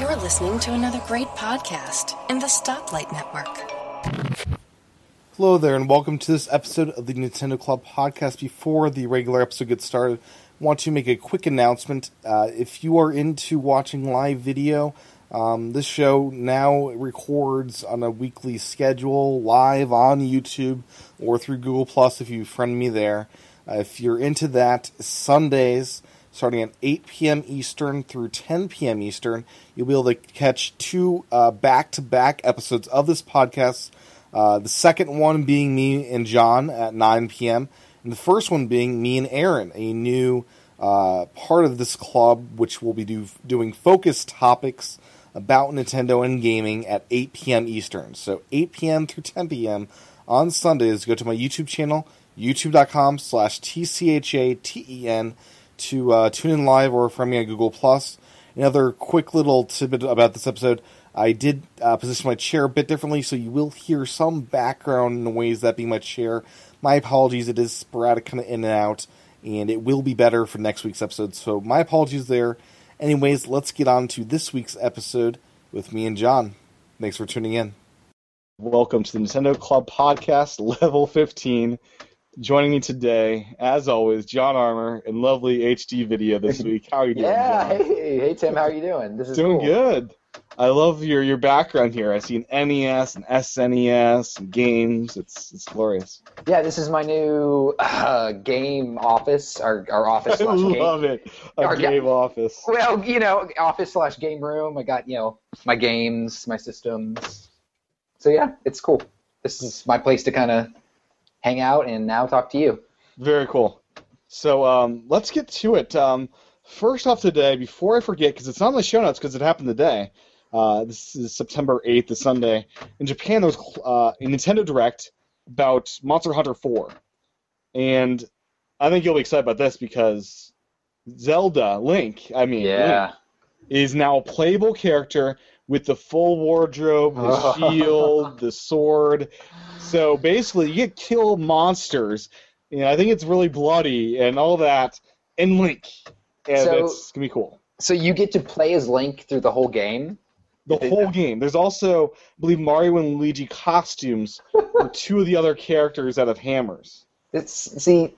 You're listening to another great podcast in the Stoplight Network. Hello there, and welcome to this episode of the Nintendo Club podcast. Before the regular episode gets started, I want to make a quick announcement. Uh, if you are into watching live video, um, this show now records on a weekly schedule, live on YouTube or through Google Plus if you friend me there. Uh, if you're into that, Sundays starting at 8 p.m. Eastern through 10 p.m. Eastern. You'll be able to catch two back to back episodes of this podcast. Uh, the second one being me and John at 9 p.m., and the first one being me and Aaron, a new uh, part of this club, which will be do, doing focused topics about Nintendo and gaming at 8 p.m. Eastern. So 8 p.m. through 10 p.m. on Sundays. Go to my YouTube channel, youtube.com slash T-C-H-A-T-E-N to uh, tune in live or from me on Google Plus. Another quick little tidbit about this episode: I did uh, position my chair a bit differently, so you will hear some background noise. That being my chair. My apologies; it is sporadic, kind of in and out, and it will be better for next week's episode. So my apologies there. Anyways, let's get on to this week's episode with me and John. Thanks for tuning in. Welcome to the Nintendo Club Podcast, level 15. Joining me today, as always, John Armour in lovely HD video this week. How are you doing? yeah, John? hey, hey Tim, how are you doing? This is doing cool. good. I love your your background here. I see an NES, an SNES, and games. It's it's glorious. Yeah, this is my new uh, game office, our our office I slash game. love it. A Our ga- game office. Well, you know, office slash game room. I got you know my games, my systems. So yeah, it's cool. This is my place to kind of hang out and now talk to you. Very cool. So um, let's get to it. Um, first off today, before I forget, because it's not in the show notes because it happened today. Uh, this is September 8th, the Sunday. In Japan, there was uh, a Nintendo Direct about Monster Hunter 4. And I think you'll be excited about this because Zelda, Link, I mean, Link, is now a playable character with the full wardrobe, the shield, the sword. So basically, you get kill monsters. You know, I think it's really bloody and all that, and Link. And So- it's gonna be cool. So you get to play as Link through the whole game. The whole game. There's also, I believe, Mario and Luigi costumes for two of the other characters that have hammers. It's see,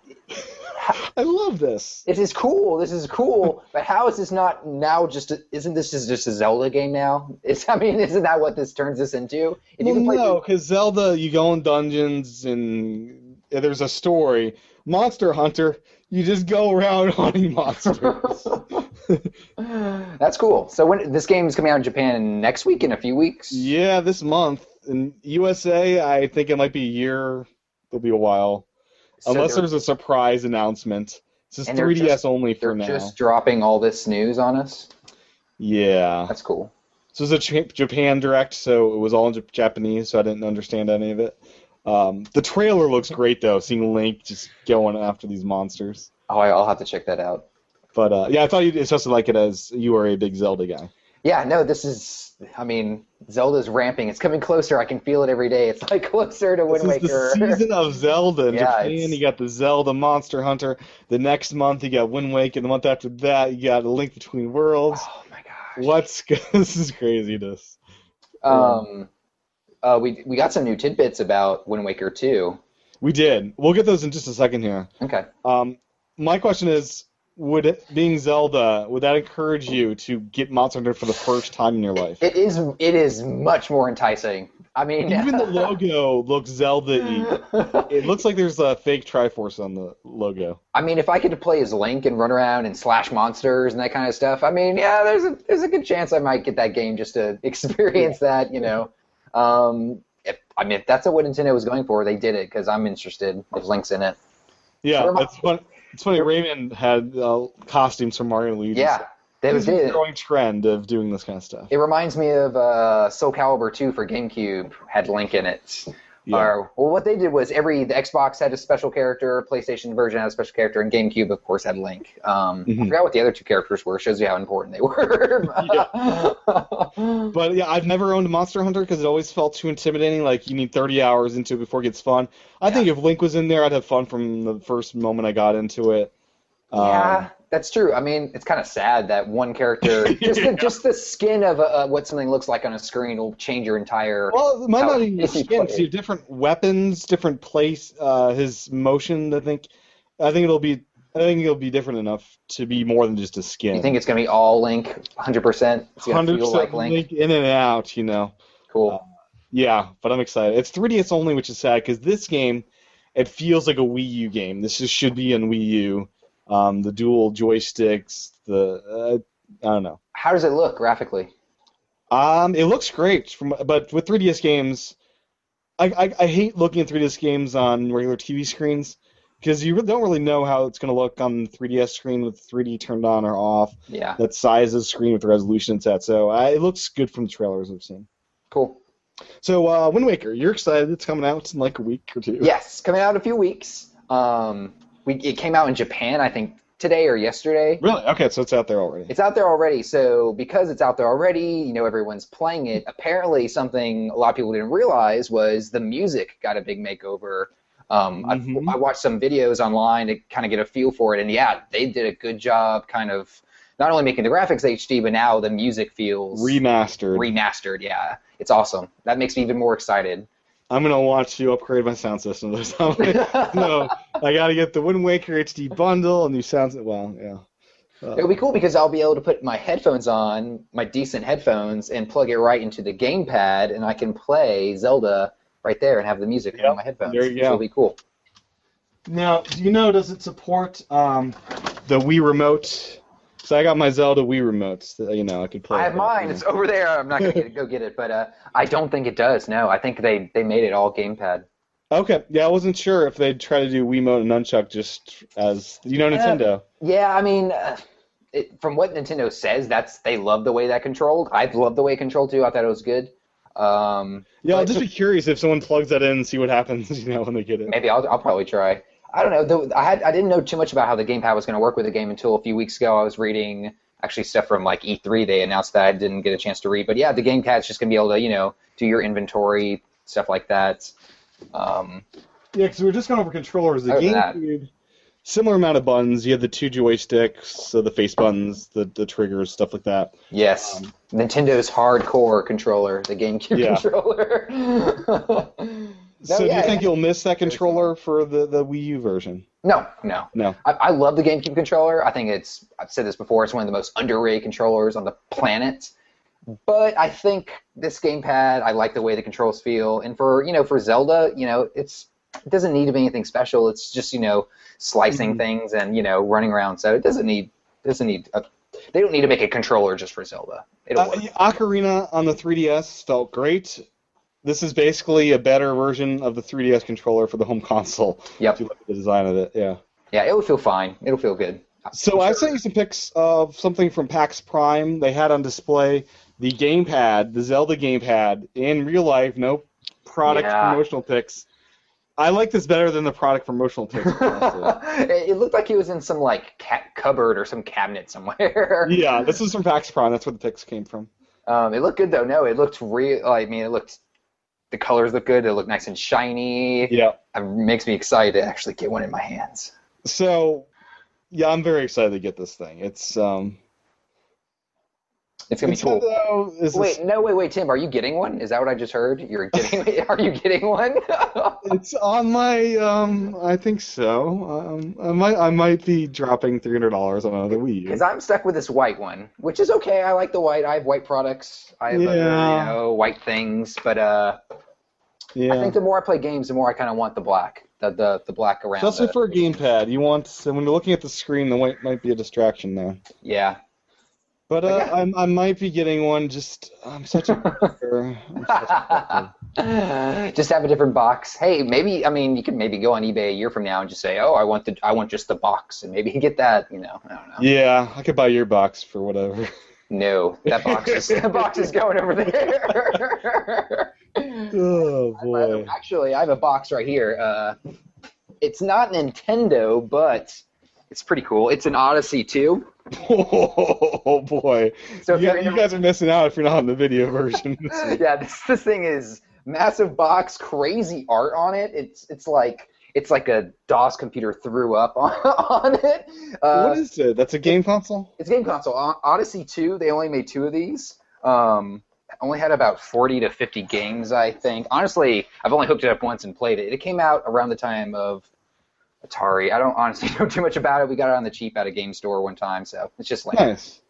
I love this. This is cool. This is cool. But how is this not now? Just a, isn't this just just a Zelda game now? It's, I mean, isn't that what this turns us into? If well, no, because Zelda, you go in dungeons and there's a story. Monster Hunter, you just go around hunting monsters. That's cool. So when this game is coming out in Japan next week, in a few weeks. yeah, this month in USA, I think it might be a year. It'll be a while, unless there's a surprise announcement. This is 3DS just- only for now. just dropping all this news on us. Yeah. That's cool. So it was a Japan direct, so it was all in Japanese, so I didn't understand any of it. Um, the trailer looks great though, seeing Link just going after these monsters. Oh, I- I'll have to check that out. But uh, yeah, I thought you'd especially like it as you are a big Zelda guy. Yeah, no, this is. I mean, Zelda's ramping. It's coming closer. I can feel it every day. It's like closer to Wind This is Waker. the season of Zelda in Yeah, Japan. it's- You got the Zelda Monster Hunter. The next month you got Wind Waker. And the month after that you got A Link Between Worlds. oh my gosh. What's this is craziness. Um, uh, we we got some new tidbits about Wind Waker 2. We did. We'll get those in just a second here. Okay. Um, my question is, would it, being Zelda, would that encourage you to get Monster Hunter for the first time in your life? It is it is much more enticing. I mean, Even the logo looks Zelda-y. It looks like there's a fake Triforce on the logo. I mean, if I could play as Link and run around and slash monsters and that kind of stuff, I mean, yeah, there's a there's a good chance I might get that game just to experience that, you know. Um, if, I mean, if that's what Nintendo was going for, they did it because I'm interested if Link's in it. Yeah, that's fun. It's funny. Rayman had uh, costumes from Mario and Luigi. Yeah, they did a growing trend of doing this kind of stuff. It reminds me of uh, Soul Calibur 2 for GameCube had Link in it. Yeah. Or, well, what they did was every the Xbox had a special character, PlayStation version had a special character, and GameCube, of course, had Link. Um, I Mhm. forgot what the other two characters were. Shows you how important they were. But yeah, I've never owned Monster Hunter because it always felt too intimidating. Like you need 30 hours into it before it gets fun. I think if Link was in there, I'd have fun from the first moment I got into it. Um, yeah, That's true. I mean, it's kind of sad that one character, just the, just the skin of uh, what something looks like on a screen will change your entire. Well, might how not even skin. So different weapons, different place, uh, his motion. I think, I think it'll be, I think it'll be different enough to be more than just a skin. You think it's gonna be all Link, 100%? It's gonna Hundred feel like percent Link. in and out, you know. Cool. Yeah, but I'm excited. It's 3DS only, which is sad because this game, it feels like a Wii U game. This should be on Wii U. Um, the dual joysticks, the uh, I don't know. How does it look graphically? Um, it looks great, from but with 3DS games, I, I, I hate looking at 3DS games on regular TV screens because you don't really know how it's going to look on the 3DS screen with 3D turned on or off. Yeah. That size of the screen with the resolution it's at. So uh, it looks good from the trailers I've seen. Cool. So uh, Wind Waker, you're excited? It's coming out in like a week or two. Yes, coming out in a few weeks. Um, we it came out in Japan, I think today or yesterday. Really? Okay, so it's out there already. It's out there already, so because it's out there already, you know everyone's playing it. Apparently, something a lot of people didn't realize was the music got a big makeover. Um, Mhm. I, I watched some videos online to kind of get a feel for it, and yeah, they did a good job, kind of not only making the graphics HD, but now the music feels Remastered. remastered. Yeah, it's awesome. That makes me even more excited. I'm gonna watch you upgrade my sound system. There's no, I gotta get the Wind Waker HD bundle, a new sound. Well, yeah. Uh, It'll be cool because I'll be able to put my headphones on, my decent headphones, and plug it right into the gamepad, and I can play Zelda right there and have the music Yep, on my headphones. there you which go. will be cool. Now, do you know? Does it support um, the Wii remote? So I got my Zelda Wii remotes. That, you know, I could play. I have mine. It's over there. I'm not gonna get, go get it, but uh, I don't think it does. No, I think they they made it all gamepad. Okay. Yeah, I wasn't sure if they'd try to do Wii Wiimote and Nunchuck just as you know Nintendo. Yeah, I mean, uh, it, from what Nintendo says, that's they love the way that controlled. I love the way it controlled too. I thought it was good. Um, Yeah, I'll just be curious if someone plugs that in and see what happens. You know, when they get it. Maybe I'll, I'll probably try. I don't know. Though I had I didn't know too much about how the gamepad was going to work with the game until a few weeks ago. I was reading actually stuff from like E3. They announced that I didn't get a chance to read. But yeah, the gamepad's just going to be able to you know do your inventory stuff like that. Um, Yeah, because we were just going over controllers. The GameCube, similar amount of buttons. You have the two joysticks, so the face buttons, the the triggers, stuff like that. yes, Nintendo's hardcore controller, the GameCube Yeah. controller. No, so do you think yeah. you'll miss that controller for the, the Wii U version? no, no. No. I, I love the GameCube controller. I think it's I've said this before. It's one of the most underrated controllers on the planet. But I think this gamepad, I like the way the controls feel, and for you know for Zelda, you know it's it doesn't need to be anything special. It's just you know slicing Mhm. things and you know running around. So it doesn't need doesn't need a, they don't need to make a controller just for Zelda. It'll Uh. Ocarina on the 3DS felt great. This is basically a better version of the 3DS controller for the home console. Yep. If you look at the design of it, yeah. Yeah, it'll feel fine. It'll feel good. So I sent you some pics of something from PAX Prime. They had on display the gamepad, the Zelda gamepad, in real life. No product Yeah. promotional pics. I like this better than the product promotional pics. honestly. it it looked like he was in some like cupboard or some cabinet somewhere. yeah, this is from PAX Prime. That's where the pics came from. Um, it looked good though. No, it looked real. I mean, it looked. The colors look good. They look nice and shiny. Yeah. It makes me excited to actually get one in my hands. So, yeah, I'm very excited to get this thing. It's um. It's gonna be cool. Nintendo is a Wait, no, wait, wait, Tim. Are you getting one? Is that what I just heard? You're getting? are you getting one? It's on my um. I think so. Um, I might I might be dropping three hundred dollars on another Wii U. Because I'm stuck with this white one, which is okay. I like the white. I have white products. I have other, Yeah. you know white things, but uh, Yeah. I think the more I play games, the more I kind of want the black, the the, the black around. Especially the- for a gamepad, you want so when you're looking at the screen, the white might be a distraction there. yeah. But uh, I'm, I might be getting one. Just I'm such a. I'm such a just have a different box. Hey, maybe I mean you could maybe go on eBay a year from now and just say, "Oh, I want the I want just the box," and maybe get that. You know, I don't know. yeah, I could buy your box for whatever. No, that box is that box is going over there. Oh boy. Actually, I have a box right here. Uh, it's not Nintendo, but it's pretty cool. It's an Odyssey 2. Oh boy. So you, you guys are missing out if you're not on the video version. yeah, this this thing is massive box, crazy art on it. It's it's like it's like a DOS computer threw up on, on it. Uh, what is it? That's a game console. It's a game console. O- Odyssey 2, they only made two of these. Um, only had about 40 to 50 games, I think. Honestly, I've only hooked it up once and played it. It came out around the time of Atari. I don't honestly know too much about it. We got it on the cheap at a game store one time, so it's just like Nice.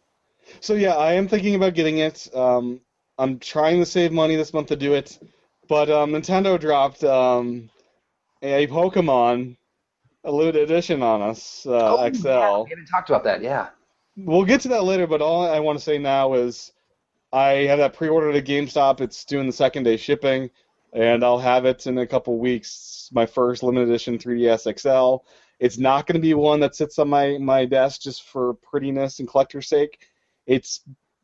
So yeah, I am thinking about getting it. Um, I'm trying to save money this month to do it, but um, Nintendo dropped um, a Pokemon a limited edition on us, uh, Oh, XL. yeah, we haven't talked about that. Yeah. We'll get to that later, but all I want to say now is I have that pre-ordered at GameStop. It's doing the second day shipping, and I'll have it in a couple weeks. My first limited edition 3DS XL. It's not going to be one that sits on my, my desk just for prettiness and collector's sake. It's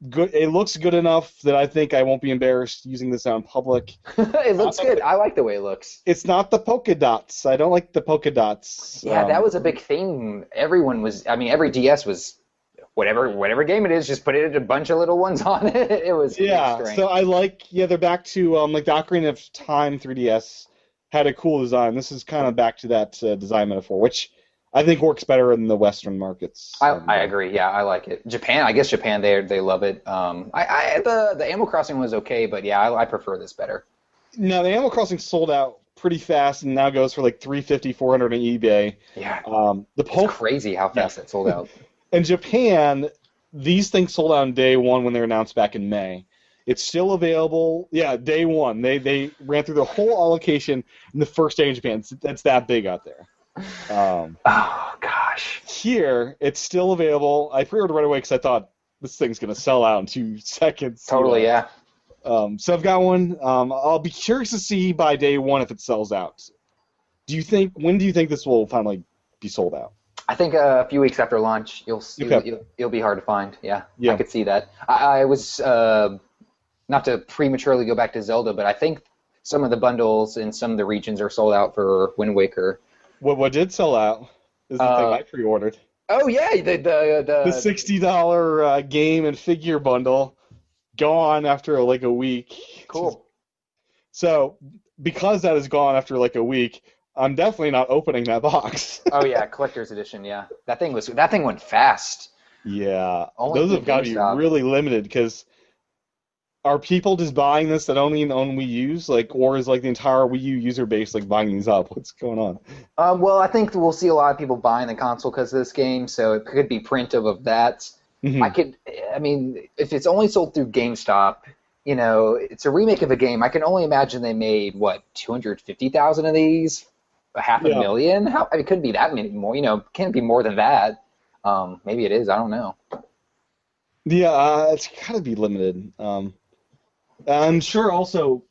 good. It looks good enough that I think I won't be embarrassed using this out in public. it looks good. I like the way it looks. It's not the polka dots. I don't like the polka dots. Yeah, Um, that was a big thing. Everyone was. I mean, every DS was. Whatever, whatever game it is, just put it a bunch of little ones on it. It was Yeah, strange. so I like yeah they're back to um like the Ocarina of Time 3DS had a cool design. This is kind of back to that uh, design metaphor, which I think works better in the Western markets. I, Um, I agree. Yeah, I like it. Japan, I guess Japan, they they love it. Um, I, I the the Animal Crossing was okay, but yeah, I, I prefer this better. Now the Animal Crossing sold out pretty fast and now goes for like 350 400 on eBay. Yeah, Um, the it's crazy how fast it sold out. in Japan, these things sold out on day one when they were announced back in May. It's still available. Yeah, day one. They they ran through the whole allocation in the first day in Japan. It's, that's that big out there. Um, Oh gosh. here, it's still available. I pre-ordered right away because I thought this thing's gonna sell out in two seconds. Totally, yeah. Um, so I've got one. Um, I'll be curious to see by day one if it sells out. Do you think? When do you think this will finally be sold out? I think a few weeks after launch, you'll see, Okay. you'll, you'll be hard to find. Yeah, Yeah. I could see that. I, I was uh, not to prematurely go back to Zelda, but I think some of the bundles in some of the regions are sold out for Wind Waker. What what did sell out is the thing Uh, I pre-ordered. Oh yeah, the the the, the sixty dollar uh, game and figure bundle gone after like a week. cool. So because that is gone after like a week, I'm definitely not opening that box. oh yeah, collector's edition. Yeah, that thing was that thing went fast. yeah, Only those have got to be GameStop. really limited because are people just buying this that only own Wii U's like, or is like the entire Wii U user base like buying these up? What's going on? Um, well, I think we'll see a lot of people buying the console because of this game, so it could be preemptive of of that. Mhm. I could, I mean, if it's only sold through GameStop, you know, it's a remake of a game. I can only imagine they made what 250,000 of these, a half a Yeah. million. How I mean, it couldn't be that many more. You know, can't be more than that. Um, maybe it is. I don't know. Yeah, uh, it's got to be limited. Um, I'm sure also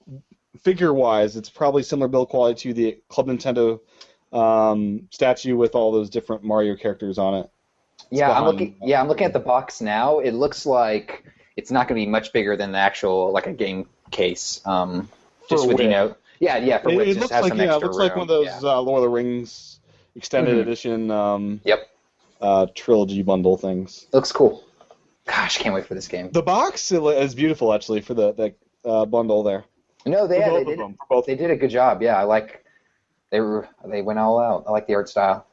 figure wise, it's probably similar build quality to the Club Nintendo um, statue with all those different Mario characters on it. Yeah, I'm looking. Yeah, I'm looking at the box now. It looks like it's not going to be much bigger than the actual like a game case. Um, just with you know, yeah, yeah. For It, width, it looks has like some yeah, it looks like one of those room. uh, Lord of the Rings extended Mhm. edition um, Yep, uh, trilogy bundle things. looks cool. Gosh, can't wait for this game. The box is beautiful actually for the the uh, bundle there. No, they yeah, they did. them. Both. They did a good job. Yeah, I like. They were they went all out. I like the art style.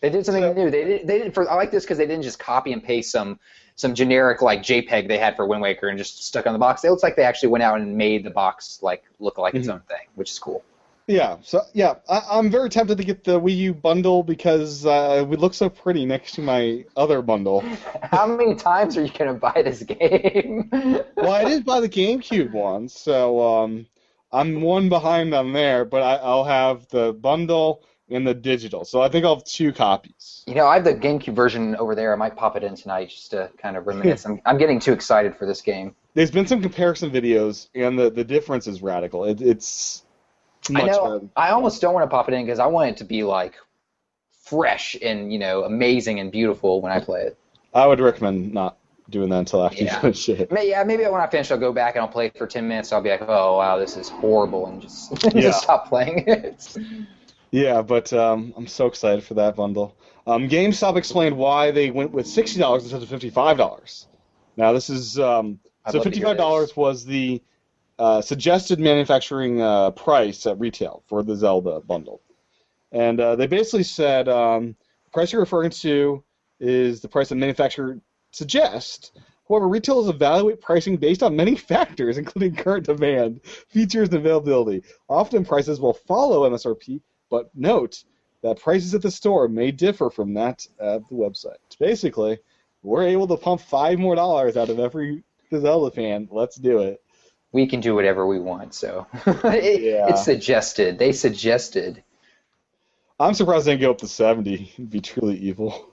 They did something So- new. They did. They did for. I like this because they didn't just copy and paste some some generic like JPEG they had for Wind Waker and just stuck on the box. It looks like they actually went out and made the box like look like its Mhm. own thing, which is cool. Yeah, so yeah, I, I'm very tempted to get the Wii U bundle because uh, it would look so pretty next to my other bundle. How many times are you gonna buy this game? well, I did buy the GameCube one, so um, I'm one behind on there, but I, I'll have the bundle and the digital. So I think I'll have two copies. You know, I have the GameCube version over there. I might pop it in tonight just to kind of reminisce. I'm, I'm getting too excited for this game. There's been some comparison videos, and the, the difference is radical. It, it's much I better. know. I almost don't want to pop it in because I want it to be like fresh and you know amazing and beautiful when I play it. I would recommend not doing that until after Yeah. you finish it. May- Yeah, maybe when I finish, I'll go back and I'll play it for ten minutes. I'll be like, oh wow, this is horrible, and just Yeah. just stop playing it. Yeah, but um, I'm so excited for that bundle. Um, GameStop explained why they went with sixty dollars instead of fifty-five dollars. Now this is um, so love to hear fifty-five dollars was the uh, suggested manufacturing uh, price at retail for the Zelda bundle. and uh, they basically said um, the price you're referring to is the price the manufacturer suggests. However, retailers evaluate pricing based on many factors, including current demand, features, and availability. Often prices will follow MSRP, but note that prices at the store may differ from that at the website. Basically, we're able to pump five more dollars out of every Zelda fan. Let's do it. We can do whatever we want, so it, Yeah. it's suggested. They suggested. I'm surprised they didn't go up to 70. It'd be truly evil.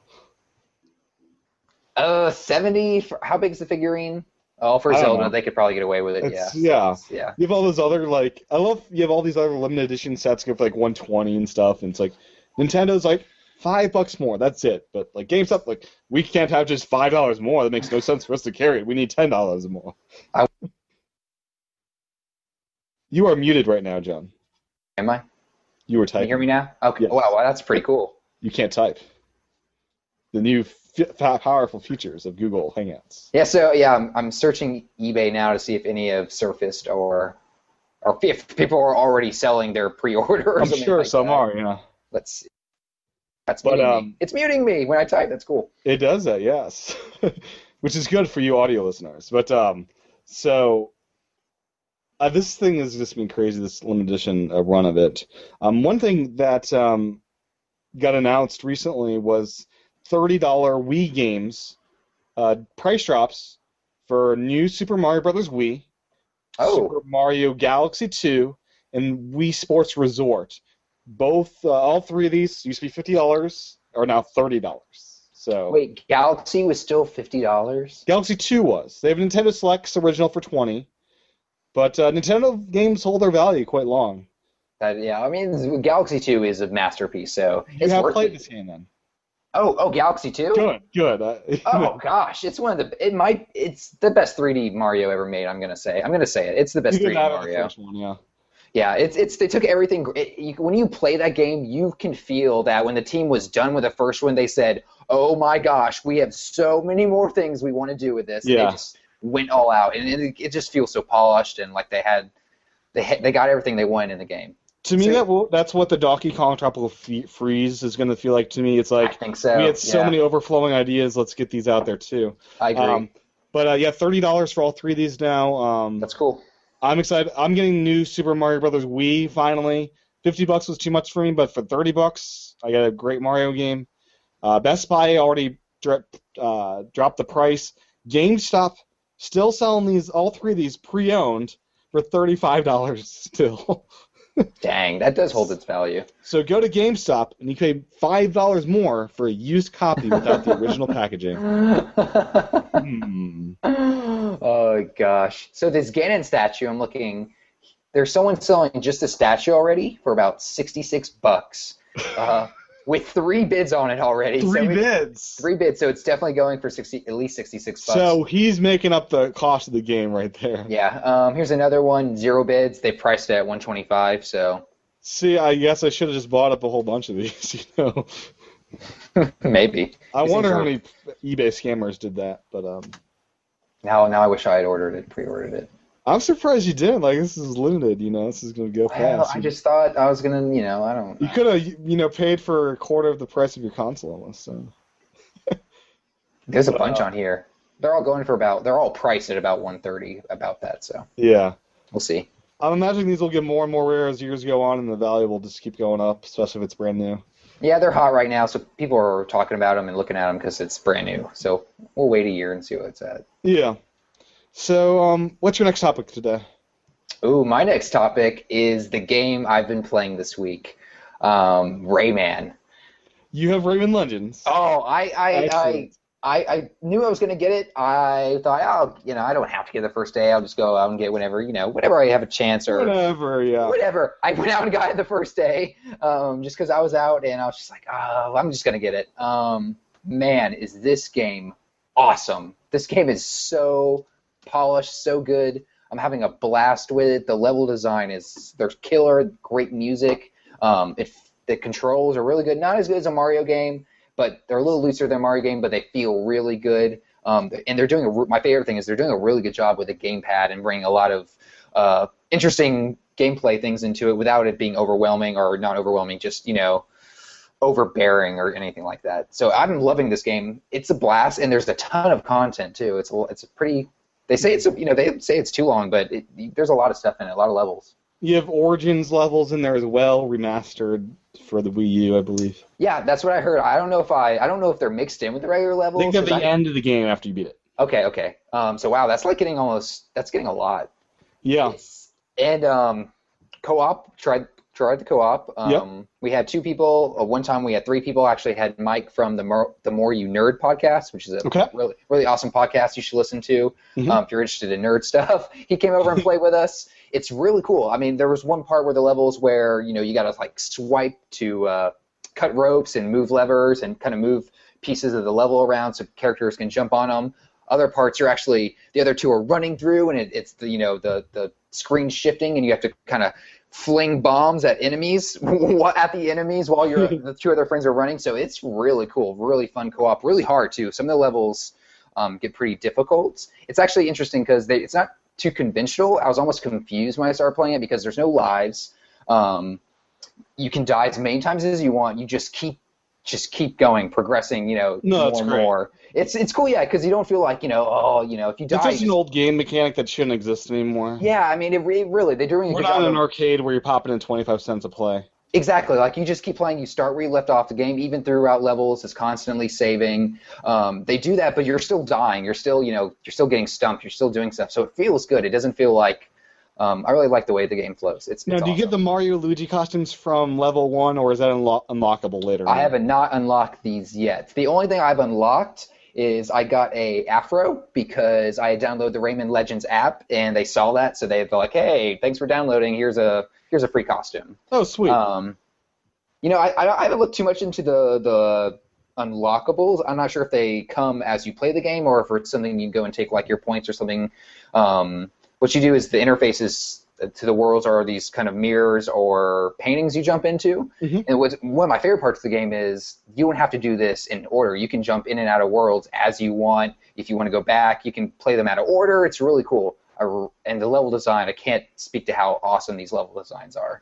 Uh, seventy. For, how big is the figurine? Oh, for Zelda, know. they could probably get away with it. It's- yeah. yeah. Yeah. You have all those other like I love you have all these other limited edition sets go for like 120 and stuff, and it's like Nintendo's like five bucks more. That's it. But like GameStop, like we can't have just five dollars more. That makes no sense for us to carry it. We need ten dollars more. I- You are muted right now, John. Am I? You were Can you typing. hear me now? Okay. Yes. Wow, wow, that's pretty cool. You can't type. The new f- powerful features of Google Hangouts. Yeah. So yeah, I'm, I'm searching eBay now to see if any have surfaced or or if people are already selling their pre-order. I'm sure like some that. are. Yeah, Let's. See. That's But, muting um, me. It's muting me when I type. That's cool. it does that. Yes, which is good for you audio listeners. But um, so uh, this thing has just been crazy. This limited edition uh, run of it. Um, one thing that um, got announced recently was thirty dollar Wii games uh, price drops for new Super Mario Brothers Wii, Oh. Super Mario Galaxy 2, and Wii Sports Resort. Both, uh, all three of these used to be fifty dollars, are now thirty dollars. So Wait, Galaxy was still fifty dollars. Galaxy 2 was. They have Nintendo Selects original for 20 but uh, Nintendo games hold their value quite long. That yeah, I mean Galaxy Two is a masterpiece. So You it's have played it. this game then. Oh, oh, Galaxy Two. Good, good. Uh, Oh gosh, it's one of the it might it's the best 3D Mario ever made. I'm gonna say I'm gonna say it. It's the best 3D didn't have it the Mario. first one, yeah. Yeah, it's it's they took everything. It, you, when you play that game, you can feel that when the team was done with the first one, they said, "Oh my gosh, we have so many more things we want to do with this." And Yeah. They just went all out, and it, it just feels so polished and like they had they had, they got everything they wanted in the game. To me, that will, that's what the Donkey Kong Tropical F- Freeze is going to feel like to me. It's I like think so. we had so yeah, many overflowing ideas. Let's get these out there too. I agree. Um, but uh, yeah, thirty dollars for all three of these now. Um, That's cool. I'm excited. I'm getting new Super Mario Brothers Wii finally. Fifty bucks was too much for me, but for thirty bucks, I got a great Mario game. Uh, Best Buy already dro- uh, dropped the price. GameStop still selling these all three of these pre-owned for thirty-five dollars still. Dang, that does hold its value. so go to GameStop and you pay five dollars more for a used copy without the original packaging. Hmm. oh gosh. So this Ganon statue, I'm looking. There's someone selling just a statue already for about 66 bucks, uh, with three bids on it already. Three so we- bids. Three bids, so it's definitely going for 60, at least 66 bucks. So he's making up the cost of the game right there. yeah. Um, here's another one. Zero bids. They priced it at 125. So See, I guess I should have just bought up a whole bunch of these. You know, maybe. I wonder how many eBay scammers did that. But um, Now, now I wish I had ordered it, pre-ordered it. I'm surprised you didn't. Like this is limited. You know, this is gonna go Well, fast. I just thought I was gonna, you know, I don't. you could have, you know, paid for a quarter of the price of your console almost. So. There's a bunch uh, on here. They're all going for about. They're all priced at about 130. About that. So Yeah, we'll see. I'm imagining these will get more and more rare as years go on, and the value will just keep going up, especially if it's brand new. Yeah, they're hot right now, so people are talking about them and looking at them because it's brand new. So we'll wait a year and see what it's at. Yeah. So, um, what's your next topic today? Ooh, my next topic is the game I've been playing this week, um, Rayman. You have Rayman Legends. Oh, I, I, I, I, I knew I was gonna get it. I thought, oh, you know, I don't have to get it the first day. I'll just go out and get it whenever, you know, whenever I have a chance or Whatever. Yeah. whatever. I went out and got it the first day, um, just because I was out and I was just like, oh, I'm just gonna get it. Um, man, is this game awesome? This game is so polished, so good. I'm having a blast with it. The level design is there's killer, great music. Um, it, the controls are really good. Not as good as a Mario game, but they're a little looser than a Mario game, but they feel really good. Um, and they're doing a, my favorite thing is they're doing a really good job with the gamepad and bringing a lot of uh, interesting gameplay things into it without it being overwhelming or not overwhelming, just you know, overbearing or anything like that. So I'm loving this game. It's a blast, and there's a ton of content too. It's a, it's a pretty. They say it's you know they say it's too long, but it, there's a lot of stuff in it, a lot of levels. You have Origins levels in there as well, remastered for the Wii U, I believe. Yeah, that's what I heard. I don't know if I I don't know if they're mixed in with the regular levels. Think of the I, end of the game after you beat it. Okay, okay. Um, so wow, that's like getting almost that's getting a lot. Yeah. And um, co-op tried tried the co-op. Um, Yep. We had two people. Uh, one time we had three people. Actually, had Mike from the More, the More You Nerd podcast, which is a Okay. really really awesome podcast you should listen to Mhm. um, if you're interested in nerd stuff. He came over and played with us. It's really cool. I mean, there was one part where the levels where you know you got to like swipe to uh, cut ropes and move levers and kind of move pieces of the level around so characters can jump on them. Other parts you're actually the other two are running through and it, it's the you know the the screen shifting and you have to kind of fling bombs at enemies at the enemies while your the two other friends are running. So it's really cool, really fun co-op, really hard too. Some of the levels um, get pretty difficult. It's actually interesting because it's not too conventional. I was almost confused when I started playing it because there's no lives. Um, you can die as many times as you want. You just keep just keep going, progressing. You know, No, more and great. more. It's it's cool, yeah, because you don't feel like you know, oh, you know, if you die. It's just an old game mechanic that shouldn't exist anymore. yeah, I mean, it, re- really, they're doing a We're not in of- an arcade where you're popping in 25 cents a play. Exactly. Like you just keep playing, you start where you left off. The game, even throughout levels, is constantly saving. Um, they do that, but you're still dying. You're still, you know, you're still getting stumped. You're still doing stuff. So it feels good. It doesn't feel like. Um, I really like the way the game flows. It's, Now, it's do you get the. Mario Luigi costumes from level one, or is that unlo- unlockable later? I haven't not unlocked these yet. The only thing I've unlocked is I got a afro because I had downloaded the Rayman Legends app and they saw that, so they're like, "Hey, thanks for downloading. Here's a here's a free costume." Oh, sweet. Um, you know, I, I, I haven't looked too much into the the unlockables. I'm not sure if they come as you play the game or if it's something you go and take like your points or something. Um, what you do is the interfaces to the worlds are these kind of mirrors or paintings you jump into. Mhm. And what's one of my favorite parts of the game is you don't have to do this in order. You can jump in and out of worlds as you want. If you want to go back, you can play them out of order. It's really cool. And the level design, I can't speak to how awesome these level designs are.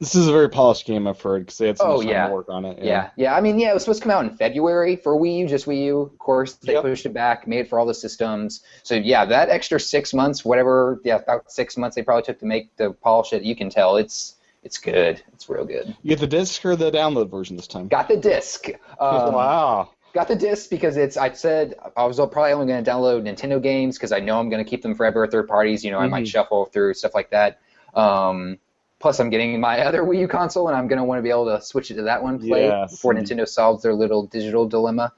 This is a very polished game, I've heard, because they had so Oh, much time yeah. to work on it. Yeah, yeah. I mean, yeah, it was supposed to come out in February for Wii U, just Wii U. Of course, they Yep. pushed it back, made it for all the systems. So yeah, that extra six months, whatever, yeah, about six months they probably took to make to polish it. You can tell it's it's good. It's real good. You get the disc or the download version this time? Got the disc. Um, wow. Got the disc because it's. I said I was probably only going to download Nintendo games because I know I'm going to keep them forever. Third parties, you know, I might Mhm. shuffle through stuff like that. Um, plus, I'm getting my other Wii U console, and I'm going to want to be able to switch it to that one play Yes, before. Nintendo solves their little digital dilemma,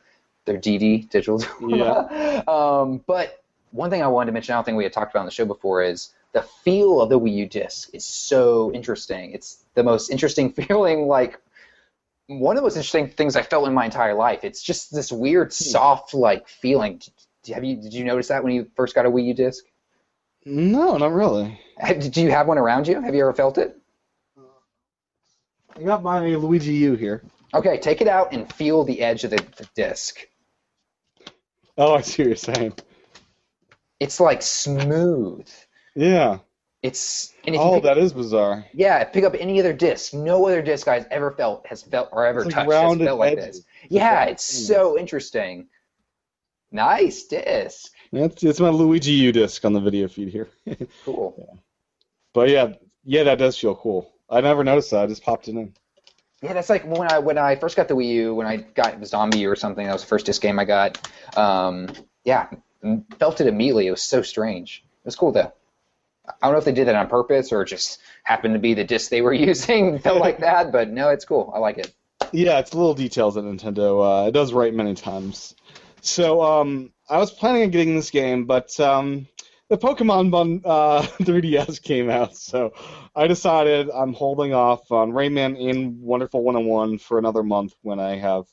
their DD digital dilemma. um, but one thing I wanted to mention, I don't think we had talked about on the show before, is the feel of the Wii U disc is so interesting. It's the most interesting feeling, like one of the most interesting things I felt in my entire life. It's just this weird, soft, like feeling. Have you did you notice that when you first got a Wii U disc? No, not really. Do you have one around you? Have you ever felt it? I got my Luigi U here. Okay, take it out and feel the edge of the, the disc. Oh, I see what you're saying. It's like smooth. Yeah. It's Oh, pick, that is bizarre. yeah, pick up any other disc. No other disc I've ever felt has felt or ever like touched has felt like edges. this. Yeah, it's so interesting. Nice disc. That's it's my Luigi U disc on the video feed here. Cool. Yeah. but yeah, yeah, that does feel cool. I never noticed that. I just popped it in. Yeah, that's like when I when I first got the Wii U, when I got ZombiU or something. That was the first disc game I got. Um, yeah, felt it immediately. It was so strange. It was cool though. I don't know if they did that on purpose or just happened to be the disc they were using felt like that, but no, it's cool. I like it. Yeah, it's little details that Nintendo uh, it does right many times. So um, I was planning on getting this game, but um, the Pokemon Bun uh, 3DS came out, so I decided I'm holding off on Rayman in Wonderful 101 for another month when I have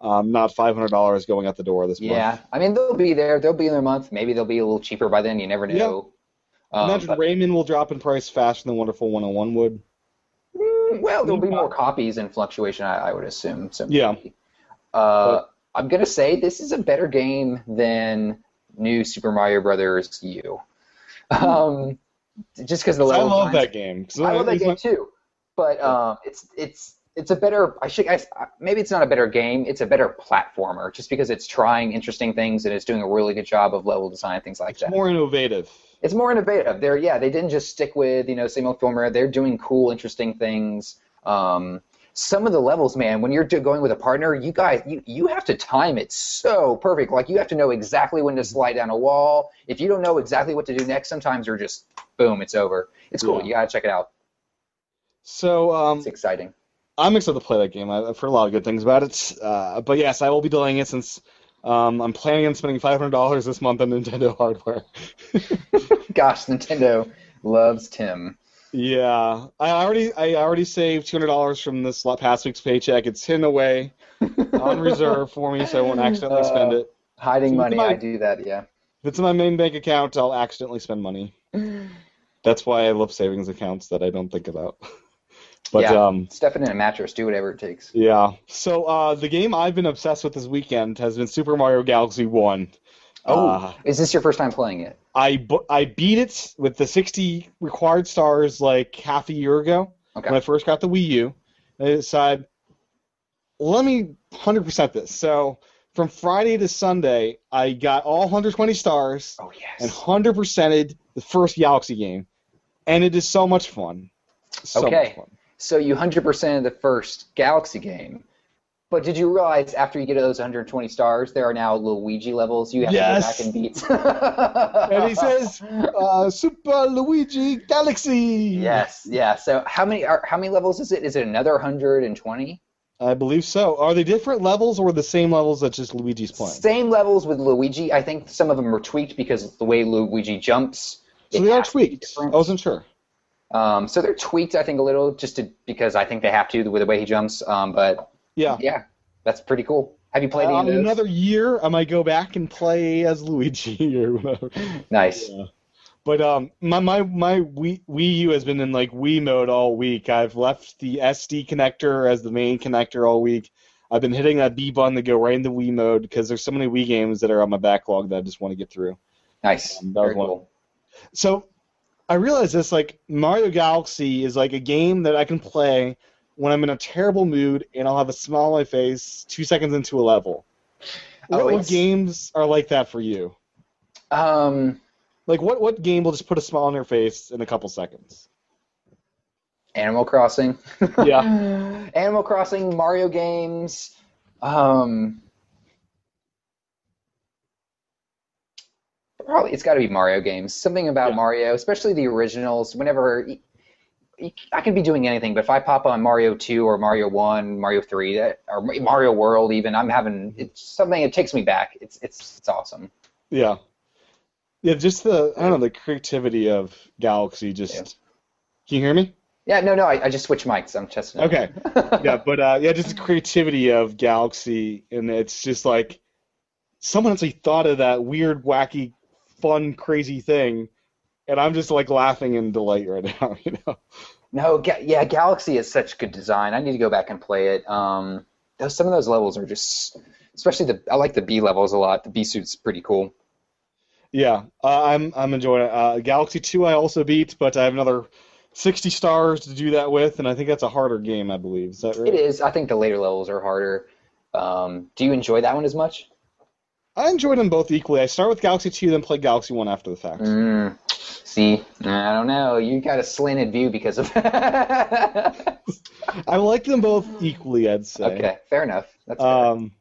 um, not $500 going out the door this month. Yeah, I mean they'll be there. They'll be in their month. Maybe they'll be a little cheaper by then. You never know. Um, Imagine but- Rayman will drop in price faster than Wonderful 101 would. Mm, well, there'll be more copies and fluctuation, I, I would assume. So Yeah. Uh, I'm gonna say this is a better game than New Super Mario Brothers U. Um, just because the level. I love that game. I love that game too, but um, it's it's it's a better. I should guys maybe it's not a better game. It's a better platformer, just because it's trying interesting things and it's doing a really good job of level design things like It's that. more innovative. it's more innovative. They're yeah, they didn't just stick with you know same old filmer. They're doing cool, interesting things. Um, some of the levels, man, when you're going with a partner, you guys you you have to time it so perfect. Like you have to know exactly when to slide down a wall. If you don't know exactly what to do next, sometimes you're just boom, it's over. It's cool. Yeah. You gotta check it out. So um, It's exciting. I'm excited to play that game. I've heard a lot of good things about it. Uh, but yes, I will be delaying it since um, I'm planning on spending $500 this month on Nintendo hardware. Gosh, Nintendo loves Tim. Yeah, I already I already saved $200 from this past week's paycheck. It's hidden away on reserve for me, so I won't accidentally spend Uh, it. Hiding money, my- I do that, yeah. If it's in my main bank account, I'll accidentally spend money. That's why I love savings accounts that I don't think about. but Yeah. um, Stuff it in a mattress, do whatever it takes. yeah. So uh, the game I've been obsessed with this weekend has been Super Mario Galaxy One. Oh, Uh, is this your first time playing it? I bu- I beat it with the 60 required stars like half a year ago Okay. when I first got the Wii U. I decided, let me 100% this. So from Friday to Sunday, I got all 120 stars Oh and 100%ed the first Galaxy game, and it is so much fun. So Okay. much fun. So you 100% of the first Galaxy game. But did you realize after you get those 120 stars, there are now Luigi levels you have Yes. to go back and beat? And he says, uh, Super Luigi Galaxy. Yes, yeah. So how many are how many levels is it? Is it another 120? I believe so. Are they different levels or the same levels that just Luigi's playing? Same levels with Luigi. I think some of them are tweaked because of the way Luigi jumps. So they are has to be tweaked. I wasn't sure. Um, so they're tweaked, I think, a little, just to, because I think they have to with the way he jumps. Um, but Yeah. yeah, that's pretty cool. Have you played Uh, any of those? another year, I might go back and play as Luigi or whatever. Nice. Yeah. But um, my my my Wii, Wii U has been in like Wii mode all week. I've left the SD connector as the main connector all week. I've been hitting that B button to go right into Wii mode because there's so many Wii games that are on my backlog that I just want to get through. Nice. Um, that Very cool. So I realize this like Mario Galaxy is like a game that I can play when I'm in a terrible mood and I'll have a smile on my face two seconds into a level. Oh, What, what games are like that for you? Um, Like what what game will just put a smile on your face in a couple seconds? Animal Crossing. Yeah. Animal Crossing, Mario games. Um, probably it's got to be Mario games. Something about Yeah. Mario, especially the originals. Whenever I can be doing anything, but if I pop on Mario Two or Mario One, Mario Three, or Mario World, even I'm having it's something. It takes me back. It's it's it's awesome. Yeah. Yeah, just the I don't know, the creativity of Galaxy just Yeah. Can you hear me? Yeah, no, no, I, I just switched mics. I'm testing. Okay. yeah, but uh, yeah, just the creativity of Galaxy, and it's just like someone actually thought of that weird, wacky, fun, crazy thing, and I'm just like laughing in delight right now. You know? No, Ga- yeah, Galaxy is such good design. I need to go back and play it. Um, those some of those levels are just, especially the I like the B levels a lot. The B suit's pretty cool. Yeah, uh, I'm I'm enjoying it. Uh, Galaxy Two I also beat, but I have another 60 stars to do that with, and I think that's a harder game. I believe is that right? It is. I think the later levels are harder. Um, do you enjoy that one as much? I enjoyed them both equally. I start with Galaxy Two, then play Galaxy One after the fact. Mm, see, I don't know. You got a slanted view because of. I like them both equally. I'd say. okay, fair enough. That's fair. Um,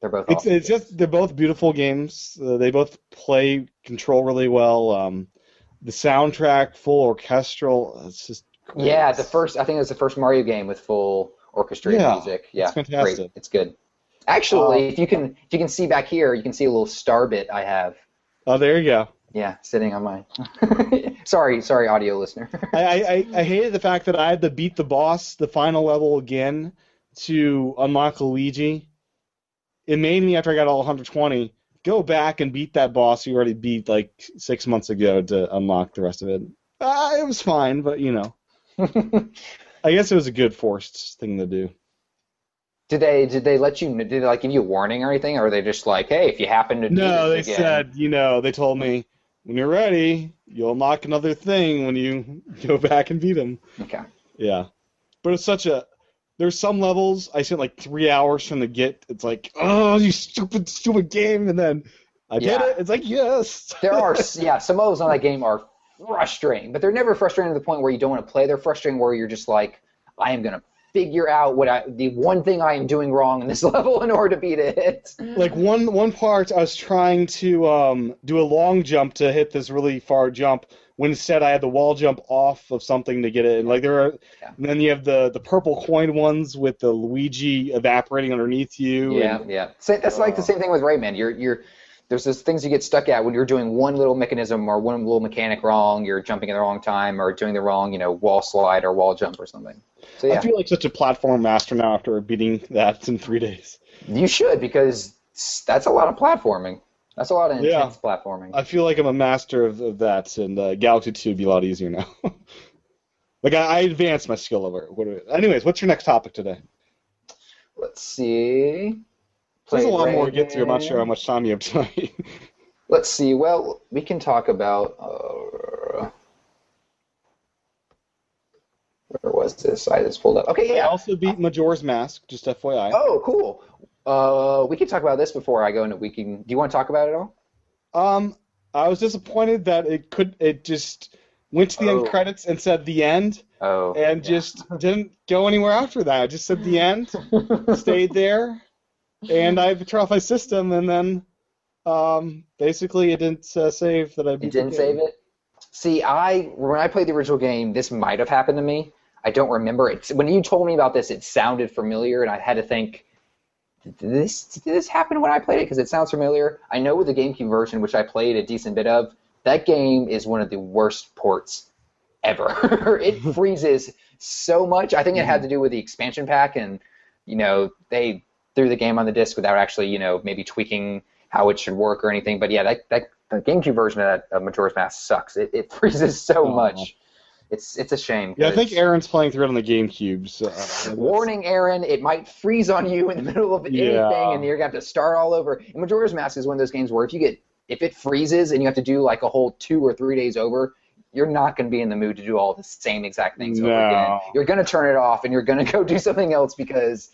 They're both. It's, awesome. it's just they're both beautiful games. Uh, they both play control really well. Um, the soundtrack, full orchestral. It's just. Yeah, the first. I think it was the first Mario game with full orchestrated Yeah, music. Yeah, it's fantastic. great. It's good. Actually, Um, if you can, if you can see back here, you can see a little star bit I have. Oh, there you go. Yeah, sitting on my. sorry, sorry, audio listener. I, I, I- hated the fact that I had to beat the boss, the final level again, to unlock Luigi. It made me after I got all 120 go back and beat that boss you already beat like six months ago to unlock the rest of it. Uh, it was fine, but you know, I guess it was a good forced thing to do. did they did they let you did they like give you a warning or anything, or are they just like, hey, if you happen to do No, they again, said, you know, they told me when you're ready, you'll unlock another thing when you go back and beat him. Okay. Yeah, but it's such a. There's some levels I spent like three hours from the get. It's like, oh, you stupid, stupid game, and then I did Yeah. it. It's like, yes. There are, yeah, some levels on that game are frustrating, but they're never frustrating to the point where you don't want to play. They're frustrating where you're just like, I am gonna figure out what I, the one thing I am doing wrong in this level in order to beat it. like one one part I was trying to um, do a long jump to hit this really far jump when instead I had the wall jump off of something to get it. And like there are, Yeah. and then you have the the purple coin ones with the Luigi evaporating underneath you. Yeah, and- yeah. So that's like the same thing with Rayman. You're you're there's those things you get stuck at when you're doing one little mechanism or one little mechanic wrong. You're jumping at the wrong time or doing the wrong, you know, wall slide or wall jump or something. So yeah. I feel like such a platform master now after beating that in three days. you should because that's a lot of platforming. That's a lot of Yeah. intense platforming. I feel like I'm a master of, of that, and uh, Galaxy 2 would be a lot easier now. like I, I advanced my skill over. What, anyways, what's your next topic today? Let's see. There's a lot more to get through. I'm not sure how much time you have tonight. Let's see. Well, we can talk about. Uh, where was this? I just pulled up. Okay, yeah. I also beat Majora's Mask, just FYI. Oh, cool. Uh, we can talk about this before I go into weekend. Do you want to talk about it all? Um, I was disappointed that it could. It just went to the Oh. end credits and said the end, Oh, and just didn't go anywhere after that. It just said the end, stayed there, and I off my system, and then um, basically it didn't uh, save that I beat It didn't save it. See, I when I played the original game, this might have happened to me. I don't remember it. When you told me about this, it sounded familiar, and I had to think, did this did this happen when I played it? Because it sounds familiar. I know with the GameCube version, which I played a decent bit of, that game is one of the worst ports ever. it freezes so much. I think it had to do with the expansion pack, and you know they threw the game on the disc without actually, you know, maybe tweaking how it should work or anything. But yeah, that that the GameCube version of that of Majora's Mask sucks. It, it freezes so Aw. much. It's it's a shame. Yeah, I think Aaron's playing through it on the GameCube. So, uh, Warning, Aaron, it might freeze on you in the middle of anything, Yeah. and you're gonna have to start all over. And Majora's Mask is one of those games where if you get if it freezes and you have to do like a whole two or three days over, you're not gonna be in the mood to do all the same exact things over again. You're gonna turn it off and you're gonna go do something else because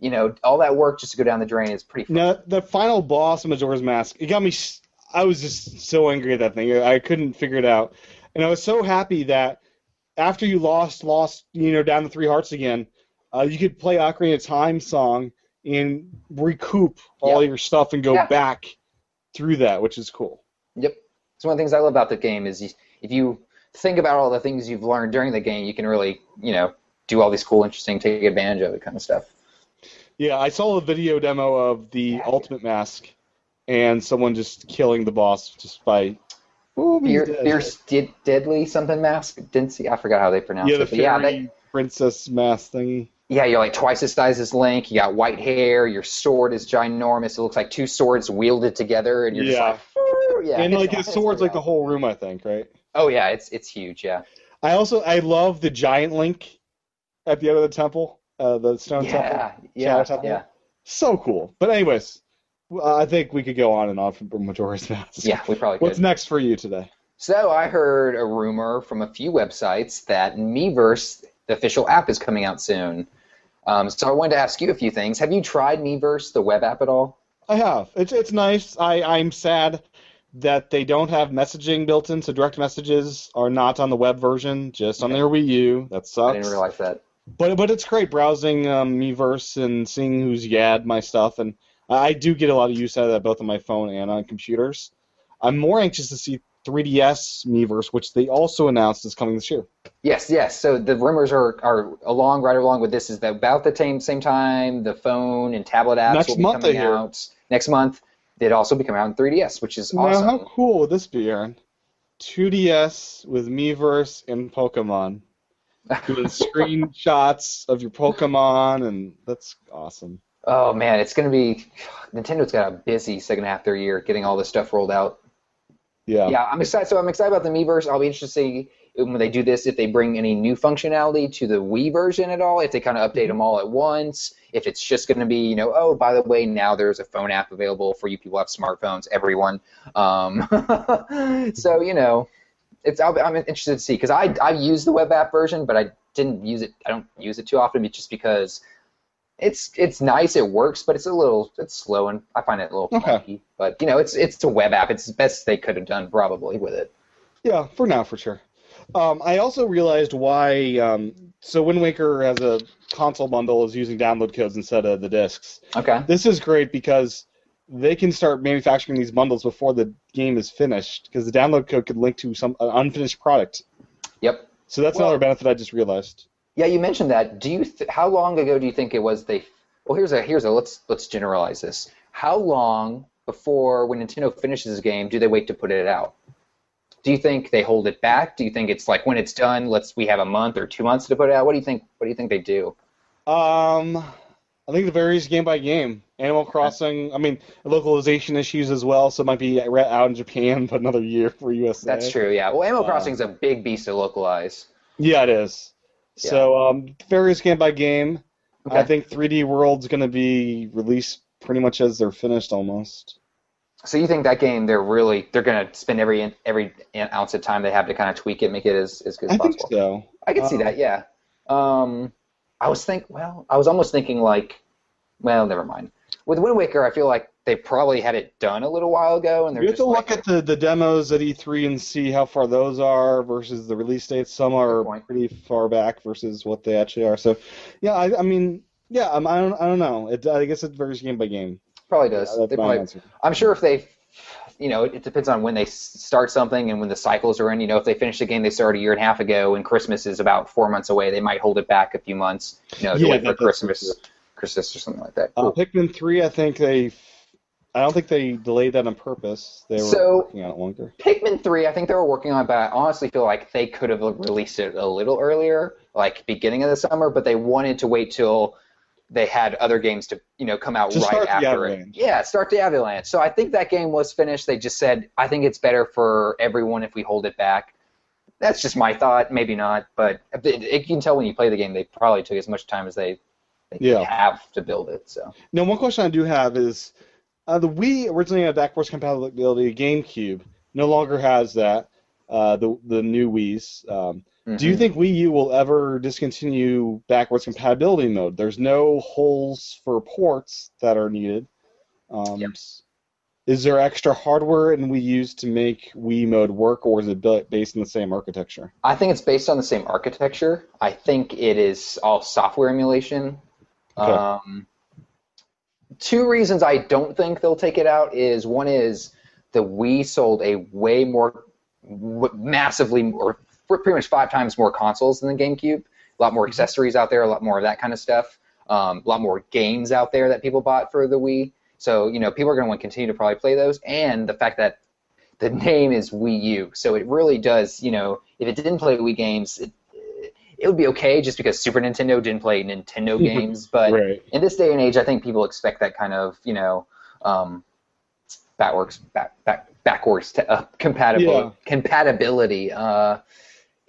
you know all that work just to go down the drain is pretty. Now, the final boss of Majora's Mask, it got me. I was just so angry at that thing. I couldn't figure it out, and I was so happy that after you lost, lost, you know, down the three hearts again, uh, you could play Ocarina of Time song and recoup all Yeah. your stuff and go Yeah. back through that, which is cool. Yep. It's one of the things I love about the game is if you think about all the things you've learned during the game, you can really, you know, do all these cool, interesting, take advantage of it kind of stuff. Yeah, I saw a video demo of the Ultimate Mask, and someone just killing the boss just by. Boom, he's Fear. Fierce Dead- Deadly something mask. Didn't see. I forgot how they pronounce yeah, the it. But yeah, fairy princess mask thingy. yeah, you're like twice the size as Link. You got white hair. Your sword is ginormous. It looks like two swords wielded together, and you're Yeah. just like, yeah. and like his it's sword's like the whole room, I think, right? Oh yeah, it's it's huge. Yeah. I also I love the giant link at the end of the temple, uh, the stone temple. Yeah. Yeah. Shadow Temple. Yeah. So cool. But anyways, I think we could go on and on from Majora's Mask. Yeah. We probably could. What's next for you today? So I heard a rumor from a few websites that Miiverse, the official app, is coming out soon. Um, so I wanted to ask you a few things. Have you tried Miiverse, the web app, at all? I have. It's it's nice. I I'm sad that they don't have messaging built in, so direct messages are not on the web version, just on Okay. their Wii U. That sucks. I didn't realize that. But but it's great browsing um, Miiverse and seeing who's yad my stuff, and I do get a lot of use out of that both on my phone and on computers. I'm more anxious to see 3DS Miiverse, which they also announced is coming this year. Yes, yes. So the rumors are, are along right along with this is that about the same same time the phone and tablet apps Next will be month, coming out next month. They'd also be coming out in 3DS, which is awesome. Now, how cool would this be, Aaron? 2DS with Miiverse and Pokemon. Doing screenshots of your Pokemon, and that's awesome. Oh man, it's gonna be Nintendo's got a busy second half of their year getting all this stuff rolled out. Yeah. Yeah, I'm excited. So I'm excited about the Miiverse. I'll be interested to see when they do this if they bring any new functionality to the Wii version at all. If they kind of update them all at once. if it's just going to be, you know, oh, by the way, now there's a phone app available for you people who have smartphones, everyone. Um, so you know, it's I'm interested to see because I I used the web app version, but I didn't use it. I don't use it too often, just because it's it's nice, it works, but it's a little it's slow and I find it a little Okay. funky. But you know, it's it's a web app. It's the best they could have done probably with it. Yeah, for now, for sure. Um, I also realized why. Um, so Wind Waker as a console bundle is using download codes instead of the discs. Okay. This is great because they can start manufacturing these bundles before the game is finished because the download code could link to some an unfinished product. Yep. So that's Well- another benefit I just realized. Yeah, you mentioned that. Do you? Th- how long ago do you think it was they? Well, here's a here's a let's let's generalize this. How long before when Nintendo finishes a game do they wait to put it out? Do you think they hold it back? Do you think it's like when it's done, let's we have a month or two months to put it out? What do you think? What do you think they do? Um, I think it varies game by game. Animal Crossing, I mean, localization issues as well, so it might be out in Japan, but another year for USA. That's true. Yeah. Well, Animal Uh, Crossing's a big beast to localize. Yeah, it is. So, um, varies game by game. I think 3D World's going to be released pretty much as they're finished almost. So you think that game they're really they're gonna spend every every ounce of time they have to kind of tweak it, make it as, as good as I think possible? so. I can see Um, that, yeah. Um, I was think well, I was almost thinking like, well, never mind. With Wind Waker, I feel like they probably had it done a little while ago, and they're You have just to look like, at the, the demos at E3 and see how far those are versus the release dates. Some are pretty far back versus what they actually are. So, yeah, I, I mean, yeah, um, I don't, I don't know. It, I guess it varies game by game. probably does. Yeah, they probably, answer. I'm sure if they, you know, it, it depends on when they start something and when the cycles are in. You know, if they finish the game they started a year and a half ago, and Christmas is about four months away, they might hold it back a few months. You know, Yeah, wait for Christmas, Christmas or something like that. Uh, Pikmin 3, I think they, I don't think they delayed that on purpose. They were So- working on it longer. Pikmin 3, I think they were working on it, but I honestly feel like they could have released it a little earlier, like beginning of the summer, but they wanted to wait till they had other games to, you know, come out To right after it. Yeah, start the Avalanche. So I think that game was finished. They just said, I think it's better for everyone if we hold it back. That's just my thought, maybe not, but it, it, you can tell when you play the game they probably took as much time as they, they Yeah. have to build it. So Now, one question I do have is uh, the Wii originally had backwards compatibility. GameCube no longer has that. Uh, the the new Wii's. Um, Do you mhm. think Wii U will ever discontinue backwards compatibility mode? There's no holes for ports that are needed. Um, Yep. Is there extra hardware in Wii U's to make Wii mode work, or is it built based on the same architecture? I think it's based on the same architecture. I think it is all software emulation. Okay. Um, two reasons I don't think they'll take it out is one is the Wii sold a way more, w- massively more, pretty much five times more consoles than the GameCube. A lot more accessories out there, a lot more of that kind of stuff. Um, a lot more games out there that people bought for the Wii. So you know, people are going to want to continue to probably play those, and the fact that the name is Wii U, so it really does. You know, if it didn't play Wii games, it, it would be okay just because Super Nintendo didn't play Nintendo games. But right. in this day and age, I think people expect that kind of you know um, backwards back, back backwards to, uh, compatible Yeah. compatibility. Uh,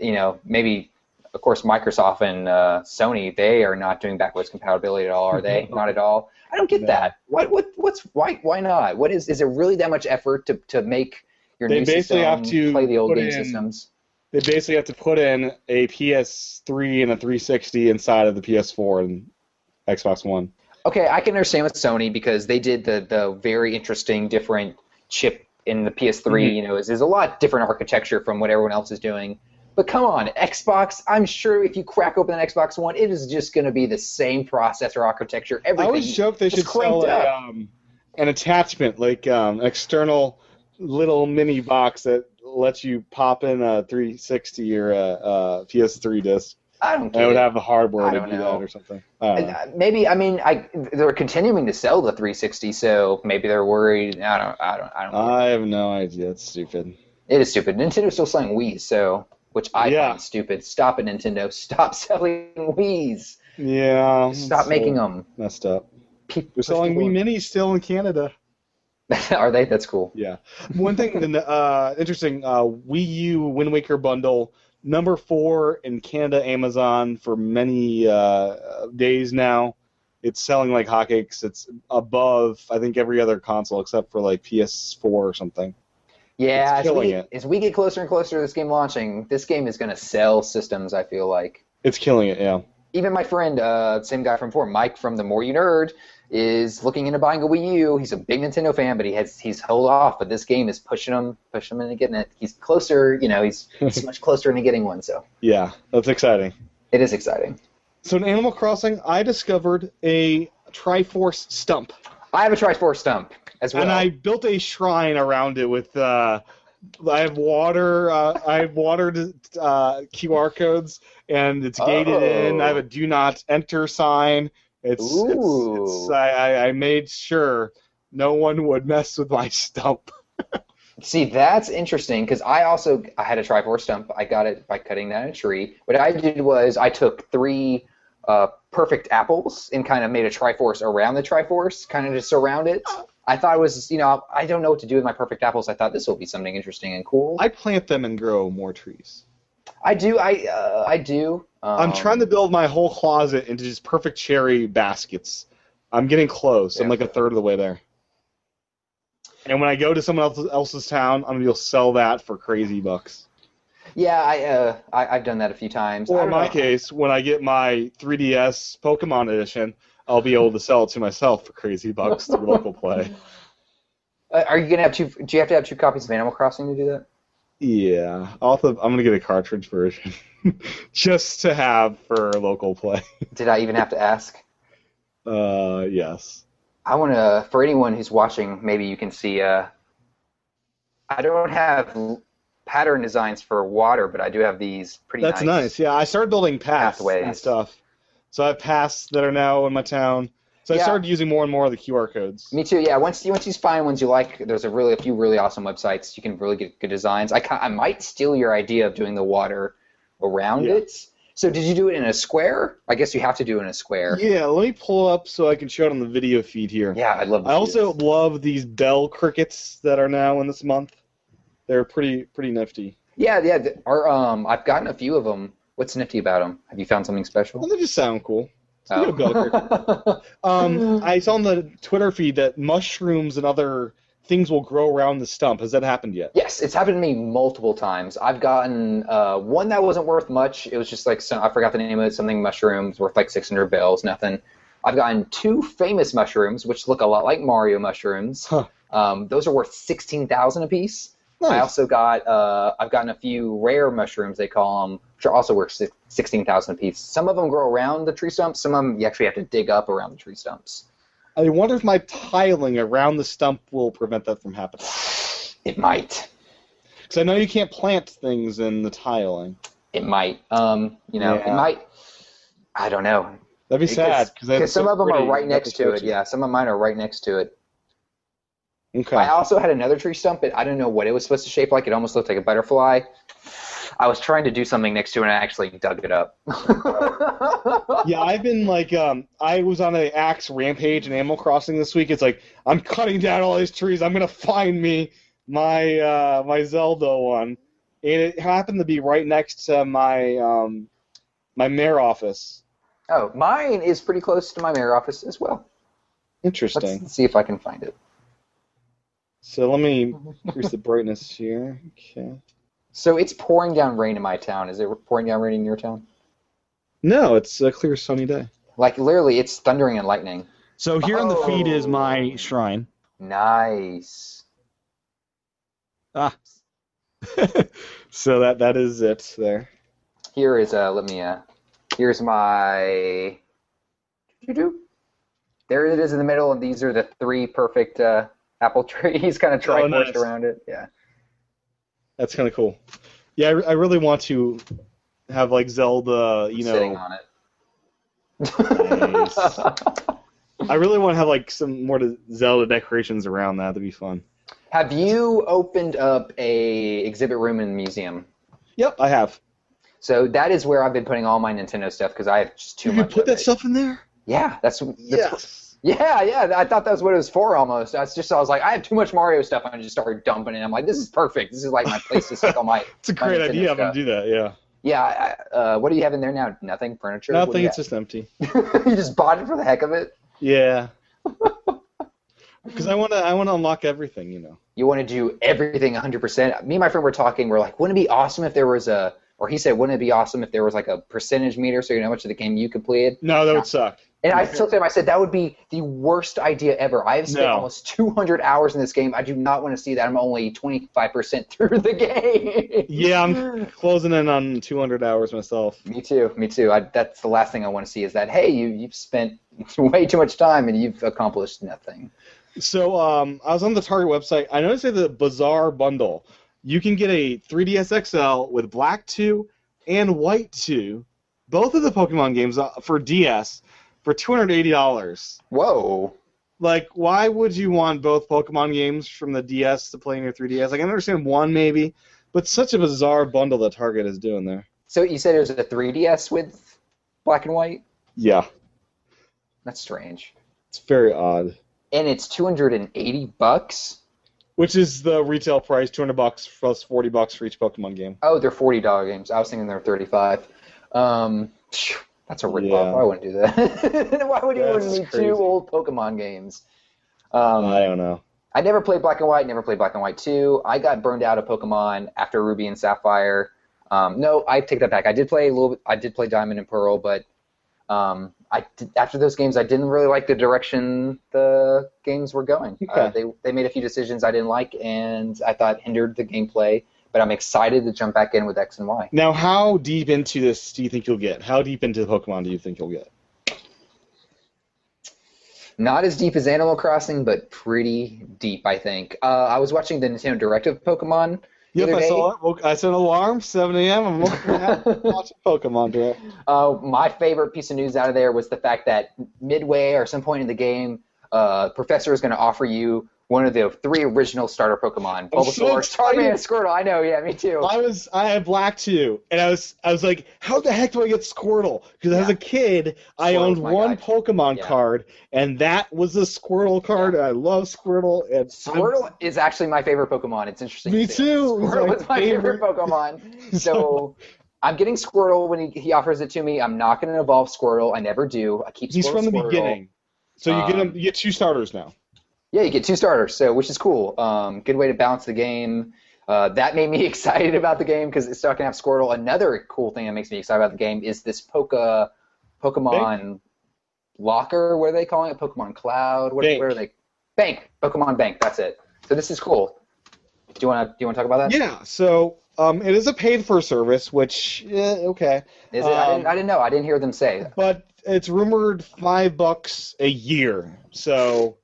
you know, maybe of course Microsoft and uh, Sony they are not doing backwards compatibility at all, are they? not at all. I don't get No. that. What what what's why why not? What is is it really that much effort to to make your They new basically system have to play the old game in- systems? They basically have to put in a PS3 and a 360 inside of the PS4 and Xbox One. Okay, I can understand with Sony because they did the the very interesting different chip in the PS3. Mhm. You know, is is a lot different architecture from what everyone else is doing. But come on, Xbox. I'm sure if you crack open an Xbox One, it is just going to be the same processor architecture. Everything. I always joke they should sell a, um, an attachment, like um, an external little mini box that lets you pop in a 360 or a, a PS3 disc. I don't get it would it. have the hardware to don't know. that or something. I. Uh, Maybe I mean I they're continuing to sell the 360, so maybe they're worried. I don't I don't I don't. I have no idea. It's stupid. It is stupid. Nintendo's still selling Wii, so which I Yeah. find stupid. Stop it, Nintendo. Stop selling Wii's. Yeah. Stop making them. Messed up. Pe- They're selling Wii Minis still in Canada. Are they? That's cool. Yeah. One thing uh, interesting uh, Wii U Wind Waker bundle, number four in Canada, Amazon for many uh, days now. It's selling like hotcakes. It's above I think every other console except for like PS4 or something. Yeah, It's as we, get, it. as we get closer and closer to this game launching, this game is going to sell systems. I feel like. It's killing it. Yeah. even my friend, uh, same guy from before, Mike from the More You Nerd, is looking into buying a Wii U. He's a big Nintendo fan, but he has he's held off. But this game is pushing him, pushing him into getting it. He's closer, you know, he's, he's much closer into getting one. So Yeah. That's exciting. it is exciting. So in Animal Crossing, I discovered a Triforce stump, I have a Triforce stump as well. and I built a shrine around it with. Uh, I have water. Uh, I have watered uh, QR codes, and it's gated in. I have a do not enter sign. It's, it's, Ooh. it's I, I, I made sure no one would mess with my stump. See, that's interesting because I also I had a Triforce stump. I got it by cutting down a tree. What I did was I took three uh, perfect apples and kind of made a Triforce around the Triforce, kind of to surround it. I thought it was, you know, I don't know what to do with my perfect apples. I thought this will be something interesting and cool. I plant them and grow more trees. I do, I, uh, I do. Um, I'm trying to build my whole closet into just perfect cherry baskets. I'm getting close. I'm like a third of the way there. And when I go to someone else, else's town, I'm gonna be able to sell that for crazy bucks. Yeah, I, uh, I, I've done that a few times. Or in my know. case, when I get my 3DS Pokemon edition, I'll be able to sell it to myself for crazy bucks through local play. Uh, are you gonna have two? Do you have to have two copies of Animal Crossing to do that? Yeah, I'll have, I'm gonna get a cartridge version just to have for local play. Did I even have to ask? Uh, yes. I want to, for anyone who's watching, maybe you can see. Uh, I don't have pattern designs for water, but I do have these pretty That's nice. Yeah, I started building paths and stuff. So I have paths that are now in my town. So I started using more and more of the QR codes. Me too. Yeah. Once you once you find ones you like, there's a really a few really awesome websites. You can really get good designs. I I might steal your idea of doing the water around Yeah. it. So did you do it in a square? I guess you have to do it in a square. Yeah, let me pull up so I can show it on the video feed here. Yeah, I'd love. To I also love these bell crickets that are now in this month. They're pretty pretty nifty. Yeah, yeah. Our, um, I've gotten a few of them. What's nifty about them? Have you found something special? Well, they just sound cool. Speaking of bell Oh. um, I saw on the Twitter feed that mushrooms and other things will grow around the stump. Has that happened yet? Yes, it's happened to me multiple times. I've gotten uh, one that wasn't worth much. It was just like some, I forgot the name of it. Something mushrooms worth like 600 bells. Nothing. I've gotten two famous mushrooms, which look a lot like Mario mushrooms. Huh. Um, those are worth 16,000 apiece. I Nice. also got uh, I've gotten a few rare mushrooms they call them, which are also worth six- 16,000 apiece. Some of them grow around the tree stumps. Some of them you actually have to dig up around the tree stumps. I wonder if my tiling around the stump will prevent that from happening. It might. Because I know you can't plant things in the tiling. It might. Um, you know, Yeah. it might. I don't know. That'd be sad Because some of them are right next to it. Yeah, some of mine are right next to it. Okay. I also had another tree stump, but I don't know what it was supposed to shape like. It almost looked like a butterfly. I was trying to do something next to it, and I actually dug it up. yeah, I've been like, um, I was on an axe rampage in Animal Crossing this week. It's like I'm cutting down all these trees. I'm gonna find me my uh, my Zelda one, and it happened to be right next to my um, my mayor office. Oh, mine is pretty close to my mayor office as well. Interesting. Let's see if I can find it. So let me increase the brightness here. Okay. So it's pouring down rain in my town. Is it pouring down rain in your town? No, it's a clear sunny day. Like literally, it's thundering and lightning. So here on the feed is Oh. my shrine. Nice. Ah. so that that is it there. Here is uh, let me uh, here's my. Doo-doo. There it is in the middle, and these are the three perfect uh, apple trees, kind of Oh, triforced nice. around it. Yeah. That's kind of cool. Yeah, I, I really want to have like Zelda, you know. sitting know. on it. Nice. I really want to have like some more Zelda decorations around that. That'd be fun. Have you opened up a exhibit room in the museum? Yep, I have. So that is where I've been putting all my Nintendo stuff because I have just too you much. can put of that it. stuff in there. Yeah, that's, that's Yes. Yeah, yeah. I thought that's what it was for almost. That's just I was like, I have too much Mario stuff, and I just started dumping it. I'm like, this is perfect. This is like my place to stick all my. It's a great idea. I'm gonna do that. Yeah. Yeah. Uh, what do you have in there now? Nothing. Furniture. Nothing. It's just empty. you just bought it for the heck of it. Yeah. Because I want to. I want to unlock everything. You know. You want to do everything 100%. Me and my friend were talking. We're like, wouldn't it be awesome if there was a, or he said, wouldn't it be awesome if there was like a percentage meter so you know how much of the game you completed? No, that would suck. And I told him, I said, that would be the worst idea ever. I've spent No. almost 200 hours in this game. I do not want to see that. I'm only 25% through the game. Yeah, I'm closing in on 200 hours myself. Me too. Me too. I, that's the last thing I want to see is that, hey, you, you've spent way too much time and you've accomplished nothing. So um, I was on the Target website. I noticed the Bizarre bundle, you can get a 3DS XL with Black 2 and White 2, both of the Pokemon games uh, for DS, for $280. Whoa. Like, why would you want both Pokemon games from the DS to play in your 3DS? Like, I can understand one maybe, but such a bizarre bundle that Target is doing there. So you said it was a 3DS with black and white? Yeah, That's strange. it's very odd. And it's 280 bucks? Which is the retail price, 200 bucks plus 40 bucks for each Pokemon game. Oh, they're $40 games. I was thinking they were 35 Um, phew, that's a rip Yeah. off. I wouldn't do that. Why would you want me two old Pokemon games? Um, I don't know. I never played Black and White, never played Black and White 2. I got burned out of Pokemon after Ruby and Sapphire. Um, no, I take that back. I did play a little bit, I did play Diamond and Pearl, but um, I did, after those games, I didn't really like the direction the games were going. Uh, they, they made a few decisions I didn't like, and I thought hindered the gameplay. But I'm excited to jump back in with X and Y. Now, how deep into this do you think you'll get? How deep into Pokemon do you think you'll get? Not as deep as Animal Crossing, but pretty deep, I think. Uh, I was watching the Nintendo Direct of Pokemon. the Yep, I saw it. Woke- I set an alarm, 7 a.m. I'm watching Pokemon Direct. Uh, my favorite piece of news out of there was the fact that midway or some point in the game, uh, Professor is going to offer you one of the three original starter Pokemon: I'm so Bulbasaur, Starmie, and. Squirtle. I know, yeah, me too. I was I had Black too, and I was I was like, how the heck do I get Squirtle? Because as a kid, I owned one guy. Pokemon Yeah. card, and that was the Squirtle card. and I love Squirtle. And I'm- Squirtle is actually my favorite Pokemon. It's interesting. Me to too. Squirtle my is my favorite, favorite. Pokemon. So. I'm getting Squirtle when he, he offers it to me. I'm not going to evolve Squirtle. I never do. I keep he's Squirtle from the Squirtle. beginning, so you get him. Um, You get two starters now. Yeah, you get two starters, so which is cool. Um, good way to balance the game. Uh, that made me excited about the game because it's not gonna have Squirtle. Another cool thing that makes me excited about the game is this Poka Pokemon Locker. What are they calling it? Pokemon Cloud. What, where are they? Bank. Pokemon Bank. That's it. So this is cool. Do you want to do you want to talk about that? Yeah. So um, it is a paid for service, which eh, okay, Is it? I, Um, didn't, I didn't know. I didn't hear them say. but it's rumored five bucks a year. So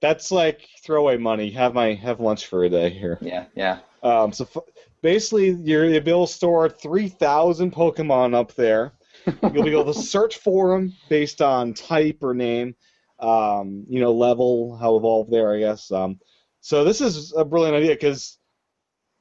that's like throwaway money. Have my have lunch for a day here. Yeah, yeah. Um, so f- basically, you're, you'll be able to store 3,000 Pokemon up there. You'll be able to search for them based on type or name, um, you know, level, how evolved they are, I guess. Um, so this is a brilliant idea because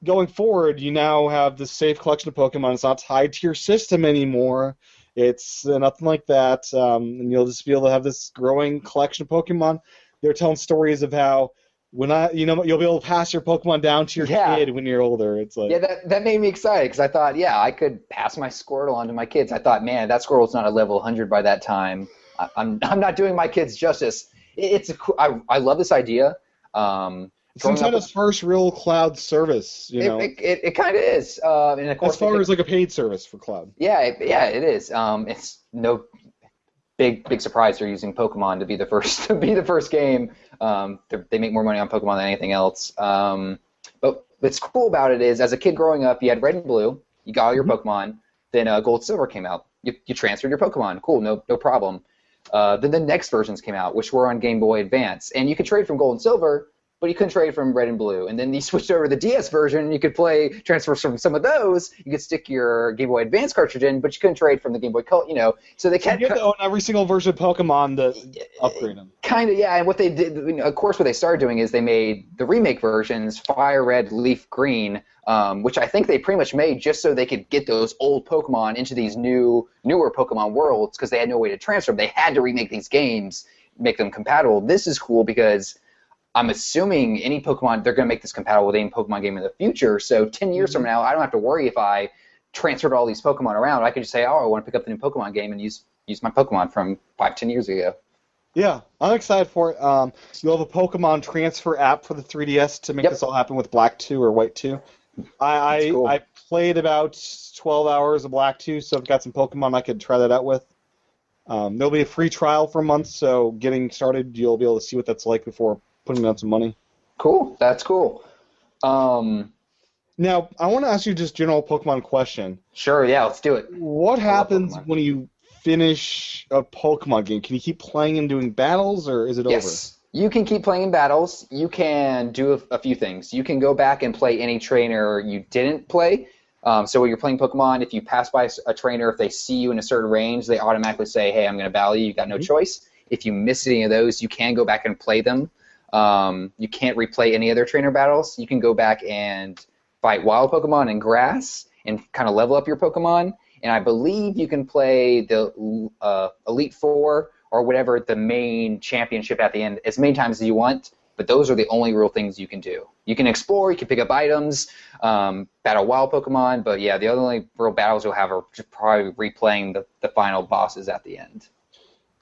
going forward, you now have this safe collection of Pokemon. It's not tied to your system anymore. It's uh, nothing like that, um, and you'll just be able to have this growing collection of Pokemon. They're telling stories of how when I, you know, you'll be able to pass your Pokemon down to your Yeah. kid when you're older. It's like, Yeah, that, that made me excited because I thought, yeah, I could pass my Squirtle on to my kids. I thought, man, that Squirtle's not a level 100 by that time. I, I'm I'm not doing my kids justice. It, it's a I I love this idea. Um, it's Nintendo's first real cloud service. You know, it, it, it kind of is. Uh, and of course, as far as like a paid service for cloud. yeah, it, yeah, it is. Um, it's no big big surprise they're using Pokemon to be the first to be the first game. Um, they're- make more money on Pokemon than anything else. Um, but what's cool about it is, as a kid growing up, you had Red and Blue, you got all your Pokemon. Then uh, Gold Silver came out. You, you transferred your Pokemon. Cool, no no problem. Uh, then the next versions came out, which were on Game Boy Advance, and you could trade from Gold and Silver, but you couldn't trade from Red and Blue. And then you switched over to the DS version, and you could play transfers from some of those. You could stick your Game Boy Advance cartridge in, but you couldn't trade from the Game Boy Color. You know, so they kept you have to own every single version of Pokemon to upgrade them. kind of yeah. And what they did, you know, of course, what they started doing is they made the remake versions Fire Red, Leaf Green, um, which I think they pretty much made just so they could get those old Pokemon into these new, newer Pokemon worlds because they had no way to transfer them. They had to remake these games, make them compatible. This is cool because I'm assuming any Pokemon they're going to make this compatible with any Pokemon game in the future. So 10 years from now, I don't have to worry if I transferred all these Pokemon around. I could just say, oh, I want to pick up the new Pokemon game and use use my Pokemon from five, ten years ago. Yeah, I'm excited for it. Um, you'll have a Pokemon transfer app for the 3DS to make Yep. this all happen with Black 2 or White 2. I I, cool. I played about 12 hours of Black 2, so I've got some Pokemon I could try that out with. Um, there'll be a free trial for a month, so getting started, you'll be able to see what that's like before putting out some money. Cool. That's cool. Um, Now, I want to ask you just general Pokemon question. sure. Yeah. Let's do it. What happens when you finish a Pokemon game? Can you keep playing and doing battles, or is it over? Yes. You can keep playing battles. You can do a, a few things. You can go back and play any trainer you didn't play. Um, so when you're playing Pokemon, if you pass by a trainer, if they see you in a certain range, they automatically say, "Hey, I'm going to battle you. You got no Mhm. choice." If you miss any of those, you can go back and play them. Um, you can't replay any other trainer battles. You can go back and fight wild Pokemon in grass and kind of level up your Pokemon. And I believe you can play the uh, Elite Four or whatever the main championship at the end as many times as you want. But those are the only real things you can do. You can explore, you can pick up items, um, battle wild Pokemon, but yeah, the only real battles you'll have are just probably replaying the, the final bosses at the end.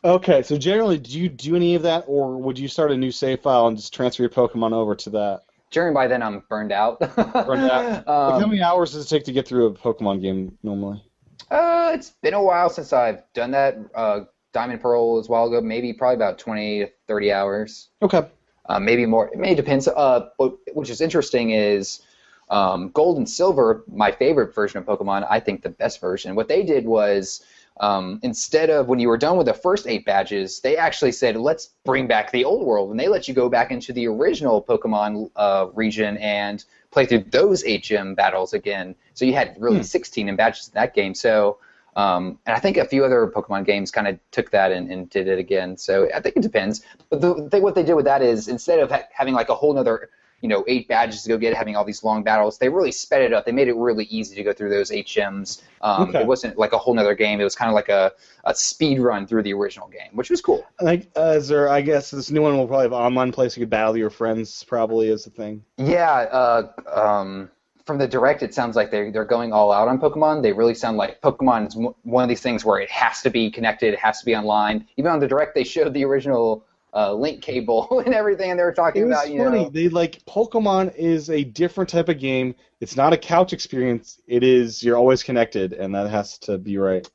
Okay, so generally, do you do any of that, or would you start a new save file and just transfer your Pokemon over to that? During by then, I'm burned out. Burned out. Like, how um, many hours does it take to get through a Pokemon game normally? uh, it's been a while since I've done that. Uh, Diamond Pearl was a while ago, maybe probably about 20 to 30 hours. Okay. uh, maybe more. It may depends. Uh, but which is interesting is um, Gold and Silver, my favorite version of Pokemon. I think the best version. What they did was um, instead of when you were done with the first eight badges, they actually said, "Let's bring back the old world," and they let you go back into the original Pokemon uh, region and play through those eight gym battles again. So you had really Hmm. 16 in badges in that game. So. Um, and I think a few other Pokemon games kind of took that and, and did it again. So I think it depends. But the thing, what they did with that is instead of ha- having like a whole nother, you know, eight badges to go get, having all these long battles, they really sped it up. They made it really easy to go through those eight gems. Um, Okay. It wasn't like a whole nother game. It was kind of like a, a speed run through the original game, which was cool. Like, uh, is there? I guess this new one will probably have online play, so you could battle your friends. Probably is the thing. Yeah. Uh, um, from the direct, it sounds like they're they're going all out on Pokemon. They really sound like Pokemon is one of these things where it has to be connected, it has to be online. Even on the direct, they showed the original uh, link cable and everything, and they were talking It was about you funny. know. They like Pokemon is a different type of game. It's not a couch experience. It is you're always connected, and that has to be right.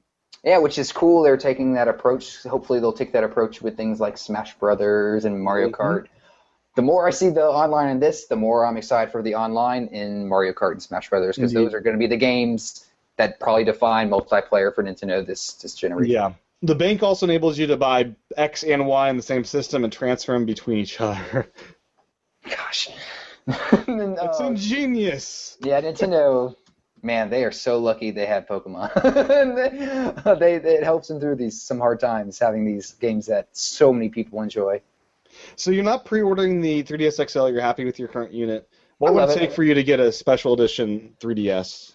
Yeah, which is cool. They're taking that approach. Hopefully, they'll take that approach with things like Smash Brothers and Mario Mhm. Kart. The more I see the online in this, the more I'm excited for the online in Mario Kart and Smash Brothers because those are going to be the games that probably define multiplayer for Nintendo this this generation. Yeah. The bank also enables you to buy X and Y in the same system and transfer them between each other. Gosh. And, It's uh, ingenious. yeah, Nintendo. Man, they are so lucky they have Pokemon. they, they it helps them through these some hard times having these games that so many people enjoy. So you're not pre-ordering the 3DS XL. You're happy with your current unit. What would it it. take for you to get a special edition 3DS?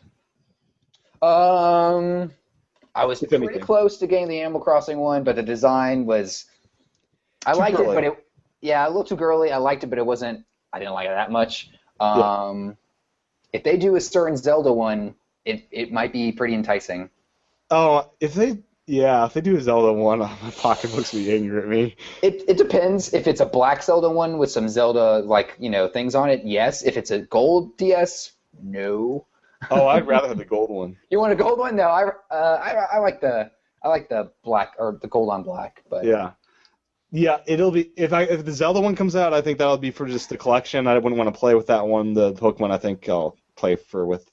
Um, I was If pretty anything. close to getting the Animal Crossing one, but the design was. I Too liked girly. it, but it yeah, a little too girly. I liked it, but it wasn't. I didn't like it that much. Um, if they do a certain Zelda one, it it might be pretty enticing. Oh, if they yeah, if they do a Zelda one, my pocketbook's be angry at me. It it depends. If it's a black Zelda one with some Zelda like you know things on it, yes. If it's a gold DS, no. Oh, I'd rather have the gold one. You want a gold one? No, I uh, I I like the I like the black or the gold on black, but Yeah. Yeah, it'll be if I if the Zelda one comes out, I think that'll be for just the collection. I wouldn't want to play with that one. The Pokemon, I think I'll play for with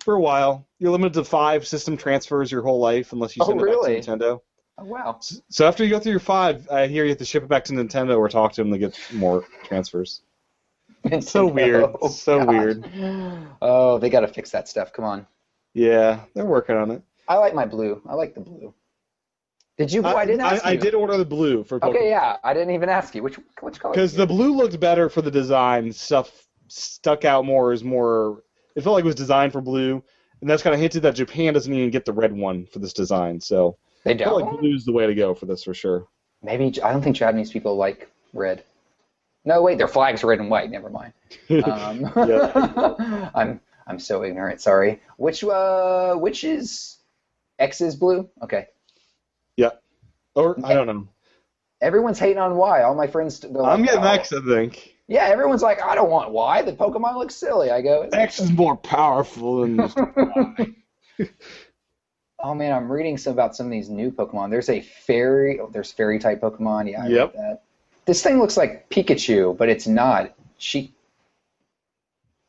for a while. You're limited to five system transfers your whole life unless you Oh, send it back to Nintendo. Oh, wow. So after you go through your five, I hear you have to ship it back to Nintendo or talk to them to get more transfers. So weird. Oh, So gosh. weird. Oh, they got to fix that stuff. Come on. Yeah, they're working on it. I like my blue. I like the blue. Did you? I, didn't ask I, I did order the blue for Pokemon. Okay, yeah. I didn't even ask you which which color. Because the blue looked better for the design. Stuff stuck out more. Is more. It felt like it was designed for blue, and that's kind of hinted that Japan doesn't even get the red one for this design. So they don't. I feel like blue's the way to go for this for sure. Maybe I don't think Japanese people like red. No, wait, their flag's red and white. Never mind. Um, Yeah. I'm I'm so ignorant. Sorry. Which uh, which is X is blue? Okay. Yeah. Or I don't know. Everyone's hating on Y. All my friends. they're I'm getting "Oh." X, I think. Yeah, everyone's like, I don't want Y. The Pokemon looks silly. I go. X is more powerful than Y. Oh man, I'm reading some about some of these new Pokemon. There's a fairy. Oh, there's fairy type Pokemon. Yeah, I Yep. that. This thing looks like Pikachu, but it's not. She.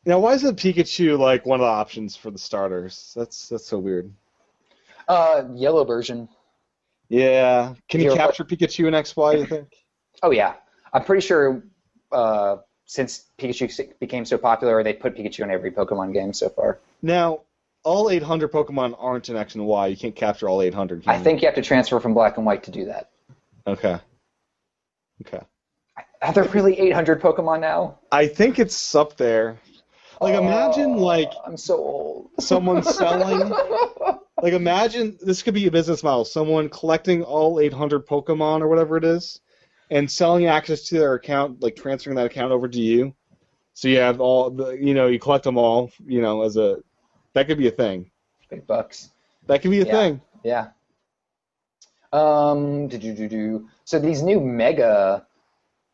Now, why isn't Pikachu like one of the options for the starters? That's that's so weird. Uh, yellow version. Yeah. Can you capture Pikachu in XY, you think? Oh yeah, I'm pretty sure. Uh, since Pikachu became so popular, they put Pikachu in every Pokemon game so far. Now, all 800 Pokemon aren't in X and Y. You can't capture all 800. Can I think you have to transfer from black and white to do that. Okay. Okay. Are there really 800 Pokemon now? I think it's up there. Like, oh, imagine Oh, like I'm so old. someone selling. Like, imagine this could be a business model. Someone collecting all 800 Pokemon or whatever it is, and selling access to their account, like transferring that account over to you. So you have all the, you know, you collect them all, you know, as a. That could be a thing. Big bucks. That could be a Yeah. thing. Yeah. Um. Do do do do. So these new mega,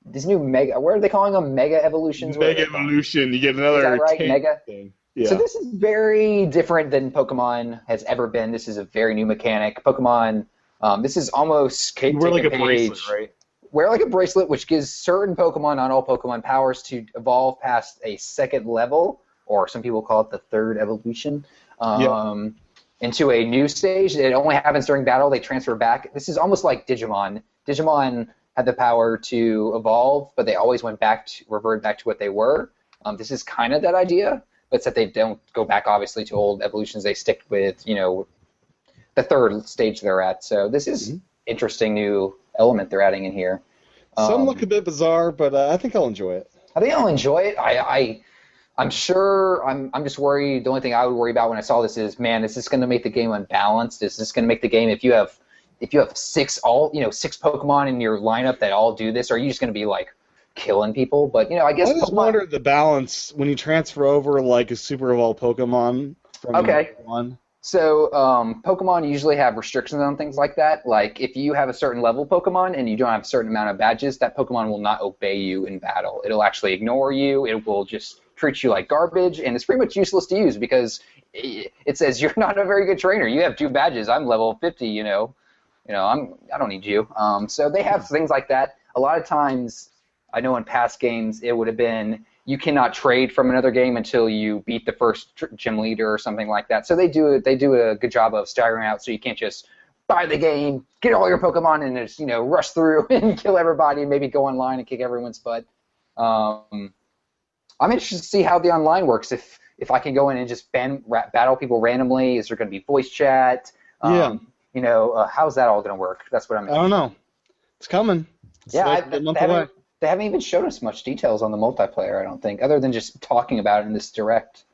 these new mega. What are they calling them? Mega evolutions. Mega evolution. You get another. Right? Mega? thing. Yeah. So this is very different than Pokemon has ever been. This is a very new mechanic. Pokemon. Um, this is almost wear like a take bracelet, right? Wear like a bracelet, which gives certain Pokemon, not all Pokemon, powers to evolve past a second level, or some people call it the third evolution, um, into a new stage. It only happens during battle. They transfer back. This is almost like Digimon. Digimon had the power to evolve, but they always went back to revert back to what they were. Um, this is kind of that idea, but it's that they don't go back obviously to old evolutions. They stick with you know the third stage they're at. So this is Mm-hmm. interesting new element they're adding in here. Some Um, look a bit bizarre, but uh, I think I'll enjoy it. I think I'll enjoy it. I, I I'm sure I'm I'm just worried. The only thing I would worry about when I saw this is, man, is this going to make the game unbalanced? Is this going to make the game if you have if you have six all you know six Pokemon in your lineup that all do this? Are you just going to be like killing people? But you know, I guess I just Pokemon- wonder the balance when you transfer over like a super evolved Pokemon from Okay. one. So, um, Pokemon usually have restrictions on things like that. Like, if you have a certain level Pokemon and you don't have a certain amount of badges, that Pokemon will not obey you in battle. It'll actually ignore you. It will just treat you like garbage, and it's pretty much useless to use because it it says you're not a very good trainer. You have two badges. I'm level 50. You know, you know, I'm I don't need you. Um, so they have things like that. A lot of times, I know in past games it would have been you cannot trade from another game until you beat the first tr- gym leader or something like that. So they do they do a good job of staggering out, so you can't just buy the game, get all your Pokemon, and just you know rush through and kill everybody, and maybe go online and kick everyone's butt. Um, I'm interested to see how the online works. If if I can go in and just ban, ra- battle people randomly, is there going to be voice chat? Um, Yeah. You know, uh, how's that all going to work? That's what I'm. I don't know. It's coming. It's Yeah, like I, they, away. haven't, they haven't even showed us much details on the multiplayer. I don't think, other than just talking about it in this direct.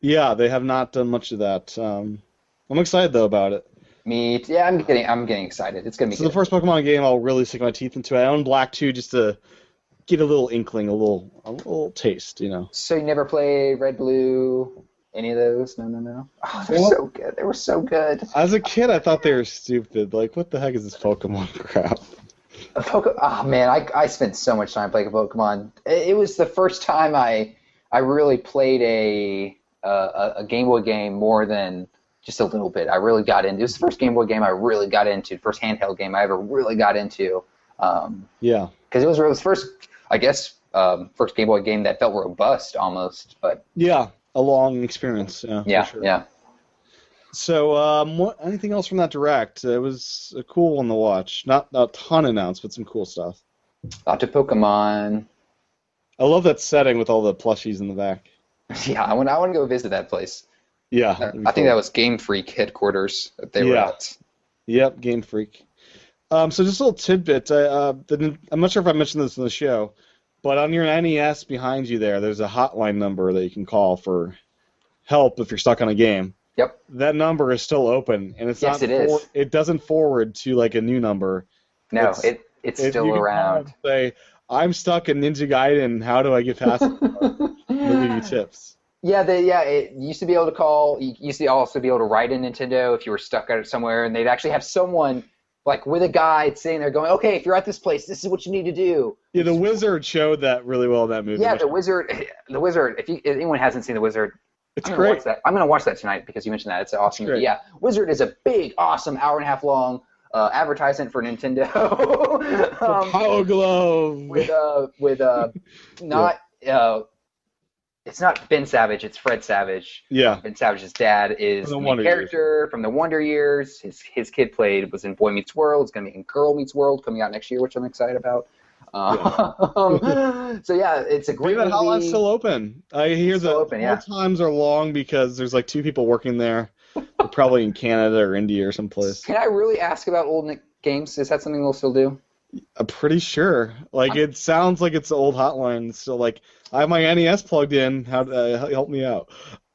Yeah, they have not done much of that. Um, I'm excited though about it. Me, yeah, I'm getting, I'm getting excited. It's gonna be is the first Pokemon game I'll really sink my teeth into. I own Black 2 just to get a little inkling, a little, a little taste, you know. So you never play Red, Blue, any of those? No, no, no. Oh, they're Well- so good. They were so good. As a kid, I thought they were stupid. Like, what the heck is this Pokemon crap? A Poke- oh man, I, I spent so much time playing Pokemon. It, it was the first time I I really played a a, a Game Boy game more than just a little bit. I really got into. It was the first Game Boy game I really got into. First handheld game I ever really got into. Um, Yeah. because it was it was first, I guess, um, first Game Boy game that felt robust almost. But Yeah. A long experience. Yeah. yeah, sure. yeah. So, um, what? Anything else from that direct? It was a cool one to watch. Not a ton announced, but some cool stuff. Lots of Pokemon. I love that setting with all the plushies in the back. Yeah, I want I want to go visit that place. Yeah. I, that'd I think cool. that was Game Freak headquarters that they were Yeah. at. Yep, Game Freak. Um, so just a little tidbit. I, uh, the, I'm not sure if I mentioned this in the show, but on your NES behind you there, there's a hotline number that you can call for help if you're stuck on a game. Yep. That number is still open, and it's Yes, not. it is. for- it doesn't forward to like a new number. No, It's- it it's still around. Say, I'm stuck in Ninja Gaiden. How do I get past? it?" They'll give you tips. Yeah, they, yeah. It you used to be able to call. You used to also be able to write in Nintendo if you were stuck out somewhere, and they'd actually have someone like with a guide sitting there going, "Okay, if you're at this place, this is what you need to do." Yeah, the wizard showed that really well in that movie. Yeah, the wizard. The wizard. If, you, if anyone hasn't seen the wizard, it's I'm gonna great. watch that. I'm gonna watch that tonight because you mentioned that. It's an awesome. It's. Yeah, Wizard is a big, awesome, hour and a half long uh, advertisement for Nintendo. um, Power glove. with uh with uh not uh it's not Ben Savage, it's Fred Savage. yeah. Ben Savage's dad is the main Wonder Years. character from the Wonder Years. His his kid played was in Boy Meets World. It's gonna be in Girl Meets World coming out next year, which I'm excited about. Um, so yeah, it's a great movie. hotline's still open. I hear Still the open, yeah. times are long because there's like two people working there. Probably in Canada or India or someplace. Can I really ask about old Nick games? Is that something we'll still do? I'm pretty sure. Like it sounds like it's old hotline. So like I have my NES plugged in. How uh, help me out?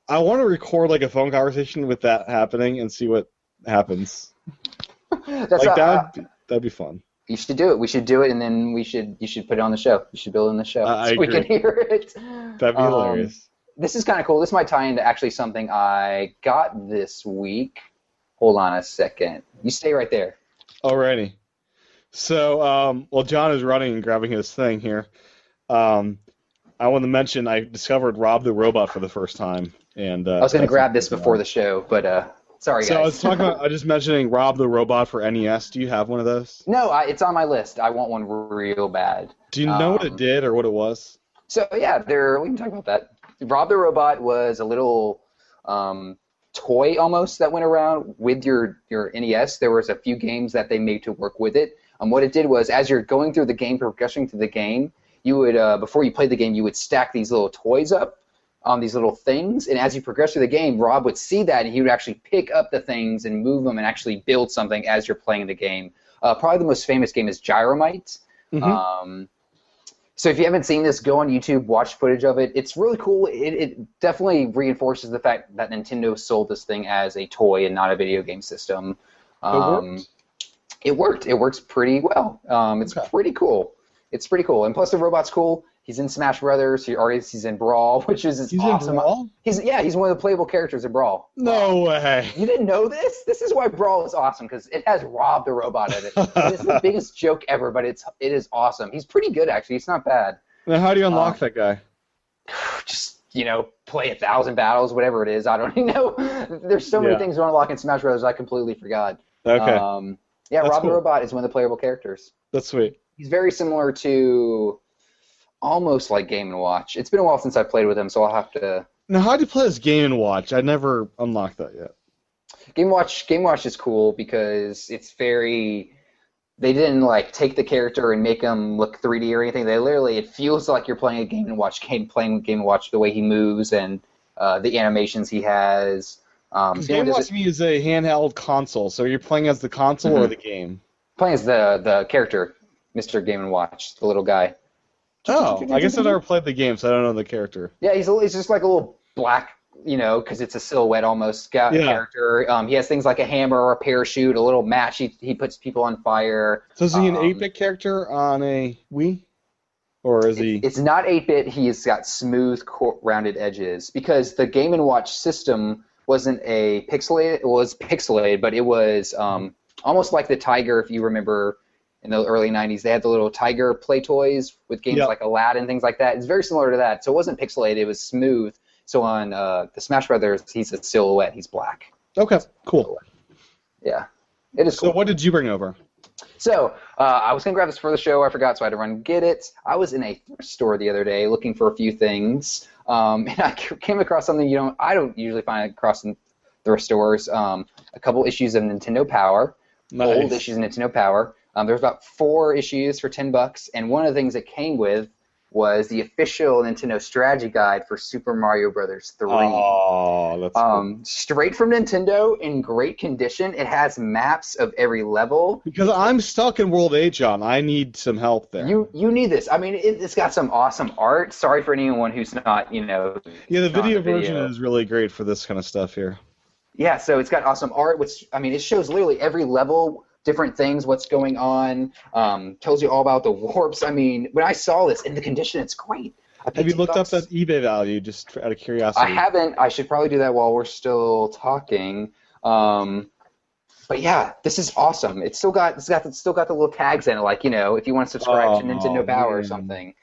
I want to record like a phone conversation with that happening and see what happens. That's like uh, that would that'd be fun. You should do it. We should do it, and then we should you should put it on the show. You should build it on the show I so we can hear it. That'd be Um, hilarious. This is kind of cool. This might tie into actually something I got this week. Hold on a second. You stay right there. Alrighty. So, um, while John is running and grabbing his thing here, um, I want to mention I discovered Rob the Robot for the first time, and uh, I was going to grab this before the show, but uh, sorry So I was talking about, I was just mentioning Rob the Robot for NES. Do you have one of those? no, I, it's on my list. I want one real bad. Do you know what Um, it did or what it was? So yeah, there. We can talk about that. Rob the Robot was a little um, toy almost that went around with your your NES. There was a few games that they made to work with it. Um, what it did was, as you're going through the game, progressing through the game, you would uh, before you played the game, you would stack these little toys up on these little things, and as you progress through the game, Rob would see that, and he would actually pick up the things and move them and actually build something as you're playing the game. Uh, probably the most famous game is Gyromite. Mhm. Um, so if you haven't seen this, go on YouTube, watch footage of it. It's really cool. It, it definitely reinforces the fact that Nintendo sold this thing as a toy and not a video game system. Um? It worked. It works pretty well. Um, it's Okay. pretty cool. It's pretty cool. And plus, the robot's cool. He's in Smash Brothers. He already he's in Brawl, which is He's awesome. in Brawl? He's yeah, he's one of the playable characters in Brawl. No way. You didn't know this? This is why Brawl is awesome because it has Rob the robot in it. it's the biggest joke ever, but it's it is awesome. He's pretty good actually. It's not bad. Now, how do you unlock Um, that guy? Just you know, play a thousand battles, whatever it is. I don't even know. There's so many Yeah. things to unlock in Smash Brothers. I completely forgot. Okay, Um, yeah, That's Rob cool. the robot is one of the playable characters. that's sweet. He's very similar to almost like Game and Watch. It's been a while since I played with him, so I'll have to. Now, how do you play this game and watch? I never unlocked that yet. Game Watch Game Watch is cool because it's very they didn't like take the character and make him look 3D or anything. They literally it feels like you're playing a Game and Watch game, playing Game and Watch the way he moves and uh, the animations he has. Um, Because the only Game Watch Me is a handheld console, so you're playing as the console or Mhm. the game. playing as the the character, Mr. Game and Watch, the little guy. Oh, I guess I never played the game, so I don't know the character. Yeah, he's a, he's just like a little black, you know, because it's a silhouette almost Yeah. character. Um, he has things like a hammer or a parachute, a little match. He he puts people on fire. So is he an Um, 8-bit character on a Wii, or is he? It's not 8-bit. He's got smooth, rounded edges because the Game and Watch system wasn't a pixelated. It was pixelated, but it was um, almost like the Tiger. If you remember, in the early 90s, they had the little Tiger play toys with games Yep. like Aladdin, things like that. It's very similar to that. So it wasn't pixelated. It was smooth. So on uh, the Smash Brothers, he's a silhouette. He's black. Okay, cool. Yeah, it is So cool. what did you bring over? So uh, I was gonna grab this for the show. I forgot, so I had to run and get it. I was in a thrift store the other day looking for a few things, um, and I came across something you don't. I don't usually find across in thrift stores. Um, a couple issues of Nintendo Power, old issues of Nintendo Power. Um, there's about four issues for ten bucks, and one of the things it came with was the official Nintendo strategy guide for Super Mario Brothers 3. Oh, that's cool. Um, straight from Nintendo in great condition. It has maps of every level. because I'm stuck in World 8, John. I need some help there. You you need this. I mean, it, it's got some awesome art. Sorry for anyone who's not, you know. yeah, the video the video. version is really great for this kind of stuff here. Yeah, so it's got awesome art. Which I mean, it shows literally every level, different things, what's going on. Um, tells you all about the warps. I mean, when I saw this in the condition, it's great. i've you 10 looked up bucks. that eBay value just out of curiosity? I haven't. I should probably do that while we're still talking. Um, but yeah, this is awesome. It's still got it's got it's still got the little tags in it, like you know, if you want to subscribe to Oh, Nintendo Power or something.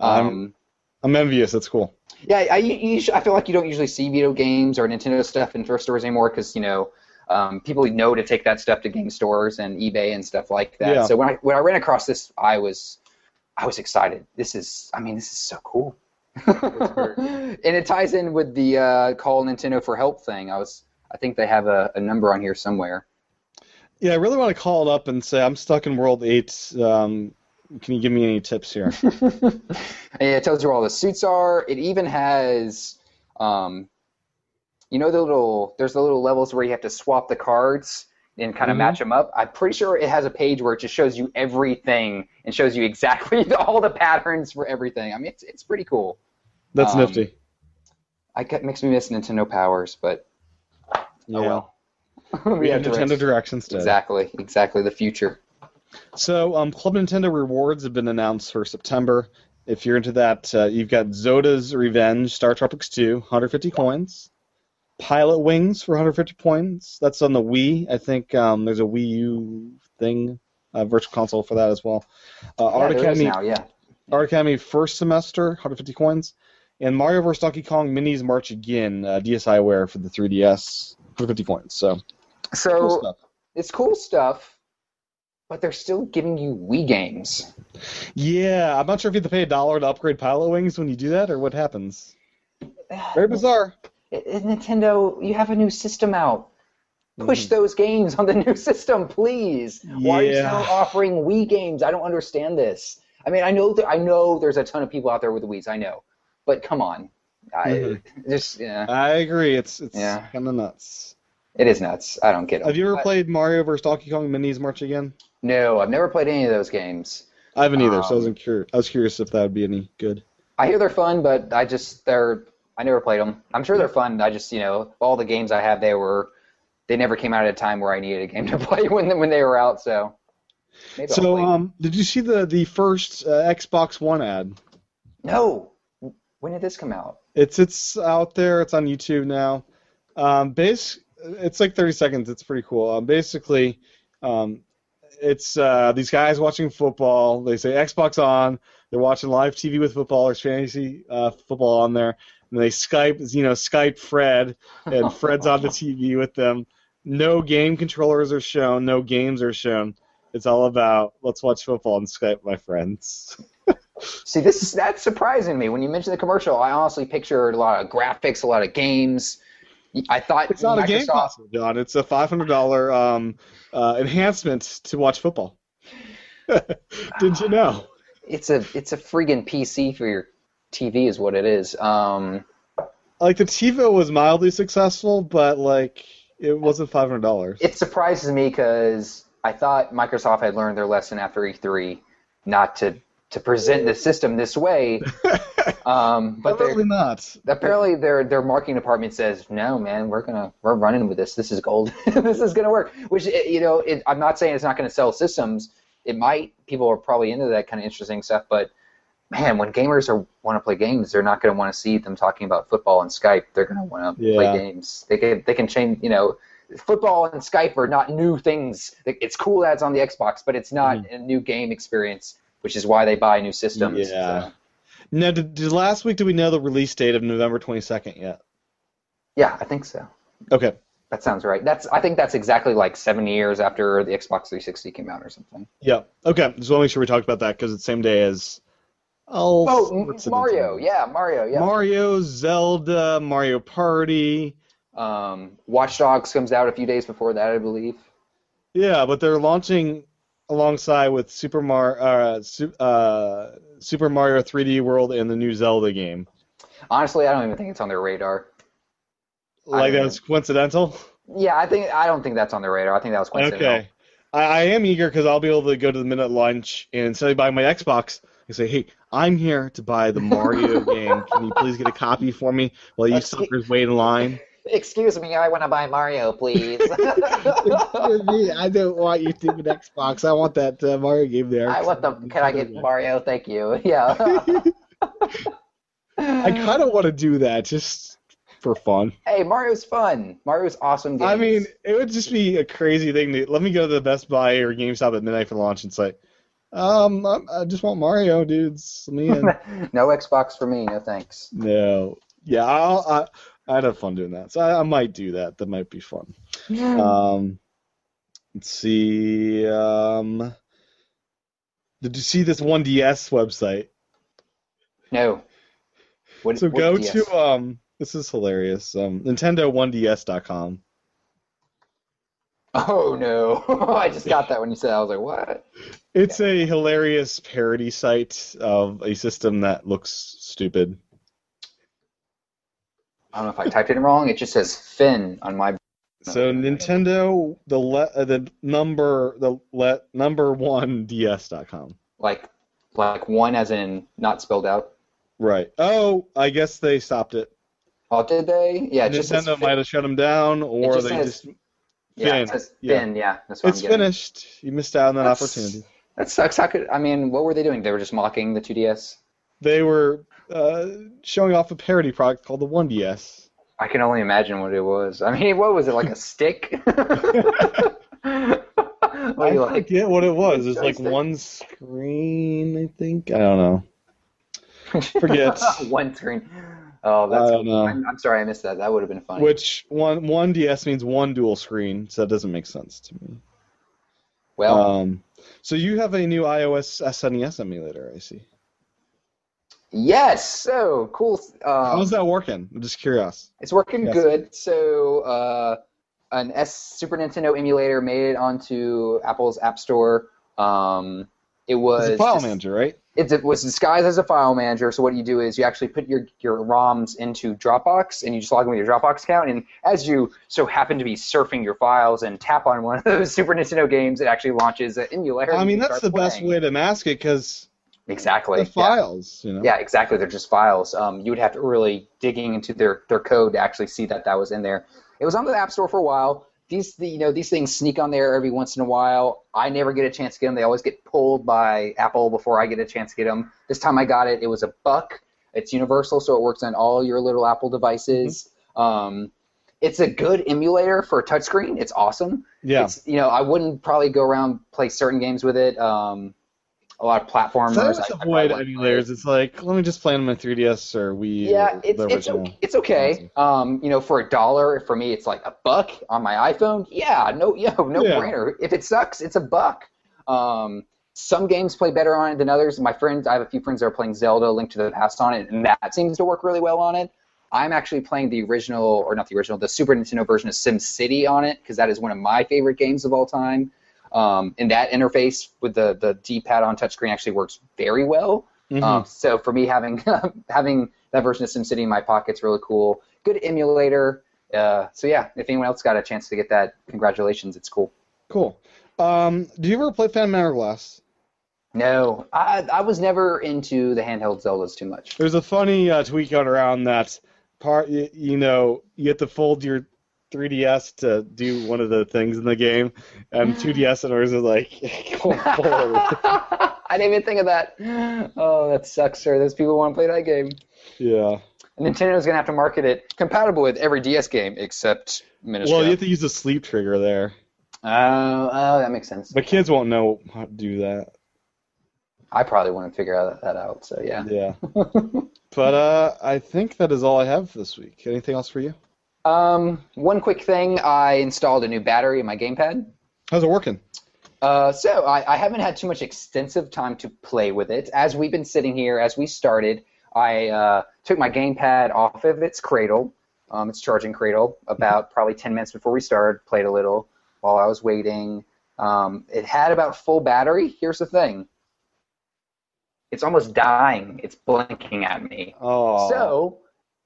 I'm- Um, I'm envious. That's cool. yeah, I, you, you I feel like you don't usually see video games or Nintendo stuff in thrift stores anymore because you know um, people know to take that stuff to game stores and eBay and stuff like that. Yeah. So when I when I ran across this, I was I was excited. This is I mean this is so cool. and it ties in with the uh, call Nintendo for help thing. I was I think they have a, a number on here somewhere. Yeah, I really want to call it up and say I'm stuck in World Eight. Um, can you give me any tips here? And it tells you where all the suits are. It even has, um, you know, the little there's the little levels where you have to swap the cards and kind of Mhm. match them up. I'm pretty sure it has a page where it just shows you everything and shows you exactly all the patterns for everything. I mean, it's it's pretty cool. That's Um, nifty. I get makes me miss Nintendo Powers, but Yeah. oh well. We have Direct- Nintendo Directs instead. Exactly, exactly the future. So, um, Club Nintendo rewards have been announced for September. If you're into that, uh, you've got Zoda's Revenge, StarTropics 2, 150 coins. Pilotwings for 150 points. That's on the Wii. I think um, there's a Wii U thing, uh, virtual console for that as well. Uh, Yeah, Art Academy, now, yeah. Art Academy first semester, 150 coins. And Mario vs. Donkey Kong Minis March Again, uh, DSiWare for the 3DS, 150 coins. So, cool So stuff. it's cool stuff, but they're still giving you Wii games. Yeah, I'm not sure if you have to pay a dollar to upgrade Pilotwings when you do that, or what happens. Very bizarre. Nintendo, you have a new system out. Push Mhm. those games on the new system, please. Why are you still offering Wii games? I don't understand this. I mean, I know that I know there's a ton of people out there with the Wii's. I know, but come on, I Mhm. just yeah, I agree. It's it's Yeah. kind of nuts. it is nuts. I don't get it. Have you ever But- played Mario vs. Donkey Kong Minis March Again? No, I've never played any of those games. I haven't either, so I Um, wasn't curious. I was curious if that would be any good. I hear they're fun, but I just they're I never played them. I'm sure they're fun. I just you know all the games I have they were they never came out at a time where I needed a game to play when when they were out. So maybe So, um, did you see the the first uh, Xbox One ad? no, when did this come out? It's it's out there. It's on YouTube now. Um, base, it's like 30 seconds. It's pretty cool. Um, basically, um, it's uh, these guys watching football. They say Xbox on. They're watching live TV with football. There's fantasy uh, football on there. And they Skype, you know, Skype Fred, and Fred's on the TV with them. No game controllers are shown. No games are shown. It's all about let's watch football and Skype my friends. See, this is that's surprising me. When you mentioned the commercial, I honestly pictured a lot of graphics, a lot of games. I thought It's not a game console, John. It's a five hundred dollar um, uh, enhancement to watch football. Did you know? It's a it's a friggin' PC for your TV, is what it is. Um, Like the TiVo was mildly successful, but like it wasn't five hundred dollars. it surprises me because I thought Microsoft had learned their lesson after E3, not to to present the system this way. Um, but Apparently not. apparently their their marketing department says no man we're gonna we're running with this this is gold this is gonna work which you know it, i'm not saying it's not gonna sell systems it might people are probably into that kind of interesting stuff but man when gamers are want to play games they're not gonna want to see them talking about football and skype they're gonna want to Yeah. play games they can they can change you know football and skype are not new things it's cool that it's on the xbox but it's not hmm. a new game experience which is why they buy new systems Yeah. So, Now, did, did last week did we know the release date of November twenty second yet? yeah i think so Okay. That sounds right. That's I think that's exactly like seven years after the Xbox 360 came out or something. Yeah. Okay. Just want to make sure we talked about that because it's the same day as. All Oh, Mario, yeah, Mario, yeah. Mario, Zelda, Mario Party. um, Watch Dogs comes out a few days before that, I believe. Yeah, but they're launching alongside with Super Mar uh, uh, Super Mario 3D World and the new Zelda game. Honestly, I don't even think it's on their radar. Like that's coincidental. Yeah, I think I don't think that's on their radar. I think that was coincidental. Okay, I, I am eager because I'll be able to go to the minute lunch and instead of buying my Xbox, I say, "Hey, I'm here to buy the Mario game. Can you please get a copy for me while you Let's suckers wait in line?" Excuse me, I want to buy Mario, please. Excuse me, I don't want your stupid Xbox. I want that uh, Mario game there. I want the. Can I get Mario? Thank you. Yeah. I kind of want to do that just for fun. Hey, Mario's fun. Mario's awesome. Games. I mean, it would just be a crazy thing to let me go to the Best Buy or GameStop at midnight for launch and say, um, I, I just want Mario, dudes. Let me in. no Xbox for me. No thanks. no, yeah, I'll, I I'd have fun doing that. So I, I might do that. That might be fun. Yeah. Um, let's see. Um, did you see this 1DS website? No. What, So what go DS? to um. This is hilarious. Um, Nintendo1DS.com. Oh no! I just got that when you said. That. I was like, what? It's a hilarious parody site of a system that looks stupid. I don't know if I typed it wrong. It just says Finn on my. So Nintendo, the le- uh, the number the le- number one DS.com. Like, like one as in not spelled out. Right. Oh, I guess they stopped it. Oh, did they? Yeah, Nintendo might have shut them down, or just they says just. Yeah, it says yeah. Finn. Yeah, that's what It's finished. You missed out on that That's- opportunity. That sucks. How could I mean? What were they doing? They were just mocking the 2DS. They were uh, showing off a parody product called the 1DS. I can only imagine what it was. I mean, what was it like a stick? I like, forget what it was. It's like one screen, I think. I don't know. Forget. one screen. Oh, that's. I don't know. I'm, I'm sorry, I missed that. That would have been funny. Which one? One DS means one dual screen, so that doesn't make sense to me. well, Um, so you have a new iOS SNES emulator, I see. yes. So cool. Um, How's that working? I'm just curious. It's working Yes. good. So, uh, an S Super Nintendo emulator made it onto Apple's App Store. Um, it was It's a file just- manager, right? It's, it was disguised as a file manager. So what you do is you actually put your your ROMs into Dropbox, and you just log in with your Dropbox account. And as you so happen to be surfing your files and tap on one of those Super Nintendo games, it actually launches an emulator. I mean, that's the best way to mask it because Exactly. the yeah. files, you know. Yeah, exactly. They're just files. Um, you would have to really digging into their, their code to actually see that that was in there. It was on the App Store for a while. These you know these things sneak on there every once in a while. I never get a chance to get them. They always get pulled by Apple before I get a chance to get them. This time I got it. It was a buck. It's universal, so it works on all your little Apple devices. Um, it's a good emulator for a touchscreen. It's awesome. Yeah. It's, you know, I wouldn't probably go around play certain games with it. Um, a lot of platformers. So I I- always I avoid probably wouldn't play it. emulators. It's like, let me just play on my 3DS or Wii. Yeah, or it's it's okay. It's okay. Um, you know, for a dollar, for me, it's like a buck on my iPhone. Yeah, no, yeah, no Yeah. brainer. If it sucks, it's a buck. Um, some games play better on it than others. My friends, I have a few friends that are playing Zelda: Link to the Past on it, and that seems to work really well on it. I'm actually playing the original, or not the original, the Super Nintendo version of SimCity on it because that is one of my favorite games of all time. Um, and that interface with the the D-pad on touchscreen actually works very well. Mhm. Um, so for me, having having that version of SimCity in my pocket's really cool. Good emulator. Uh, so yeah, if anyone else got a chance to get that, congratulations. It's cool. Cool. Um, do you ever play Phantom Hourglass? No, I I was never into the handheld Zeldas too much. There's a funny uh, tweet going around that part. You, you know, you have to fold your 3DS to do one of the things in the game, and 2DS owners are like, forward. I didn't even think of that. Oh, that sucks, sir. Those people want to play that game. yeah. Nintendo's gonna have to market it compatible with every DS game except Ministry. Well, you have to use a sleep trigger there. Oh, oh, that makes sense. But kids won't know how to do that. I probably wouldn't figure out that out. So yeah. Yeah. but uh, I think that is all I have for this week. Anything else for you? Um, one quick thing: I installed a new battery in my gamepad. How's it working? Uh, so I, I haven't had too much extensive time to play with it. As we've been sitting here, as we started, I uh, took my gamepad off of its cradle, um, its charging cradle, about probably 10 minutes before we started. Played a little while I was waiting. Um, it had about full battery. Here's the thing: it's almost dying. It's blinking at me. Oh. So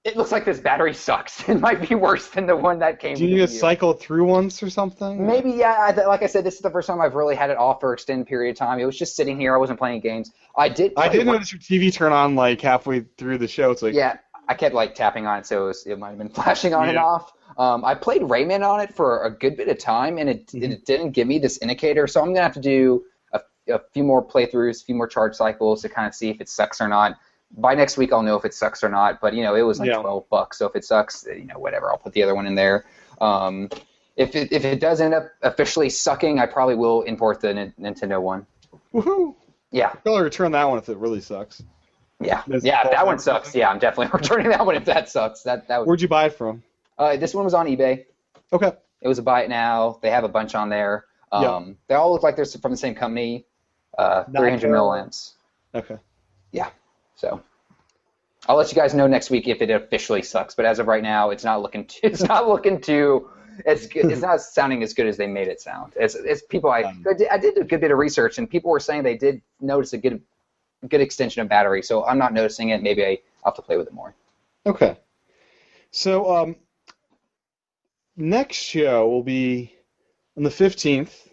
it looks like this battery sucks. It might be worse than the one that came. do you need to cycle through once or something? Maybe yeah. I, th- like I said, this is the first time I've really had it off for extended period of time. It was just sitting here. I wasn't playing games. I did. I did notice your TV turn on like halfway through the show. It's like, Yeah, I kept like tapping on it, so it, was, it might have been flashing on and off. Um, I played Rayman on it for a good bit of time, and it Mhm. it didn't give me this indicator. So I'm gonna have to do a, a few more playthroughs, a few more charge cycles to kind of see if it sucks or not. By next week I'll know if it sucks or not. But you know, it was like Yeah. twelve bucks, so if it sucks, you know, whatever. I'll put the other one in there. Um, if it if it does end up officially sucking, I probably will import the Nin- Nintendo one. Woohoo! Yeah, I'll probably return that one if it really sucks. yeah, Does yeah. If that one sucks, yeah, I'm definitely returning that one. If that sucks, that that would. Where'd you buy it from? Uh, this one was on eBay. Okay. It was a buy it now. They have a bunch on there. Um, Yeah. They all look like they're from the same company. Uh, 300 Nitro. milliamps. Okay. So I'll let you guys know next week if it officially sucks. But as of right now, it's not looking. Too, it's not looking too. It's good- it's not sounding as good as they made it sound. It's, it's people. I Um. I did, I did a good bit of research, and people were saying they did notice a good good extension of battery. So I'm not noticing it. Maybe I have to play with it more. Okay. So um, next show will be on the fifteenth,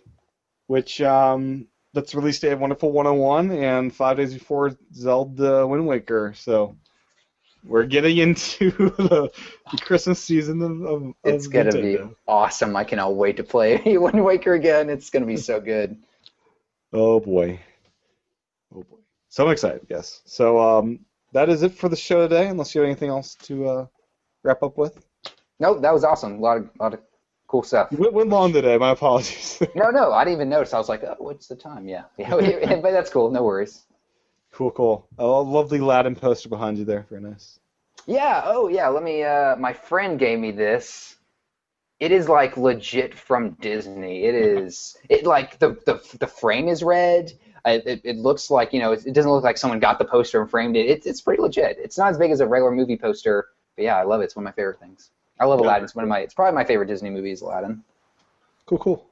which um, that's release day of Wonderful 101, and five days before Zelda Wind Waker. So we're getting into the, the Christmas season of, of, of It's gonna be awesome. I cannot wait to play Wind Waker again. It's gonna be so good. Oh boy. Oh boy. So I'm excited, yes. So um, that is it for the show today, unless you have anything else to uh, wrap up with. Nope, that was awesome. A lot of lot of cool stuff. We went long today, my apologies. No, no, I didn't even notice. I was like, oh, what's the time? Yeah, yeah, but that's cool. No worries. cool, cool. A lovely Latin poster behind you there. Very nice. Yeah. Oh, yeah. Let me. Uh, my friend gave me this. It is like legit from Disney. It is. It like the the the frame is red. It, it looks like you know. It, it doesn't look like someone got the poster and framed it. It's it's pretty legit. It's not as big as a regular movie poster, but yeah, I love it. It's one of my favorite things. I love. Aladdin. It's one of my. It's probably my favorite Disney movie is Aladdin. Cool, cool.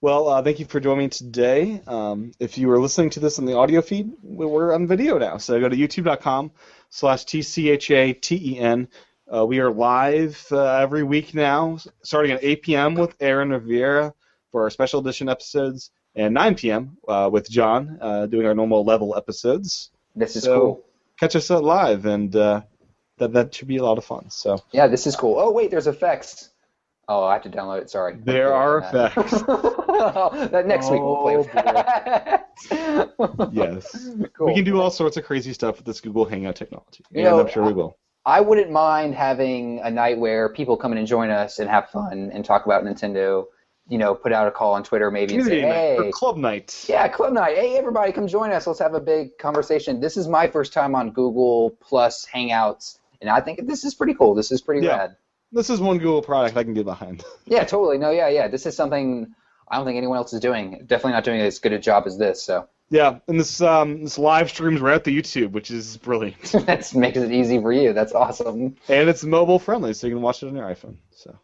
Well, uh, thank you for joining me today. Um, if you were listening to this on the audio feed, we- we're on video now. So go to youtube.com slash T-C-H-A-T-E-N. Uh, we are live uh, every week now, starting at 8 p.m. with Aaron Riviera for our special edition episodes, and 9 p.m. Uh, with John uh, doing our normal level episodes. This is So- cool. Catch us live, and uh, that, that should be a lot of fun. So Yeah, this is cool. Oh wait, there's effects. Oh, I have to download it. Sorry. There are effects. that next week we'll play with Oh, that. yes. cool. we can do all sorts of crazy stuff with this Google Hangout technology, You and know, I'm sure we will. I wouldn't mind having a night where people come in and join us and have fun and talk about Nintendo. You know, put out a call on Twitter maybe and say, night "Hey, club night. yeah, club night. Hey, everybody, come join us. Let's have a big conversation." This is my first time on Google Plus Hangouts, and I think this is pretty cool. This is pretty Yeah. rad. This is one Google product I can get behind. Yeah, totally. No, yeah, yeah. This is something I don't think anyone else is doing. Definitely not doing as good a job as this. So yeah, and this um, this live streams right at the YouTube, which is brilliant, that makes it easy for you. That's awesome. and it's mobile friendly, so you can watch it on your iPhone. So,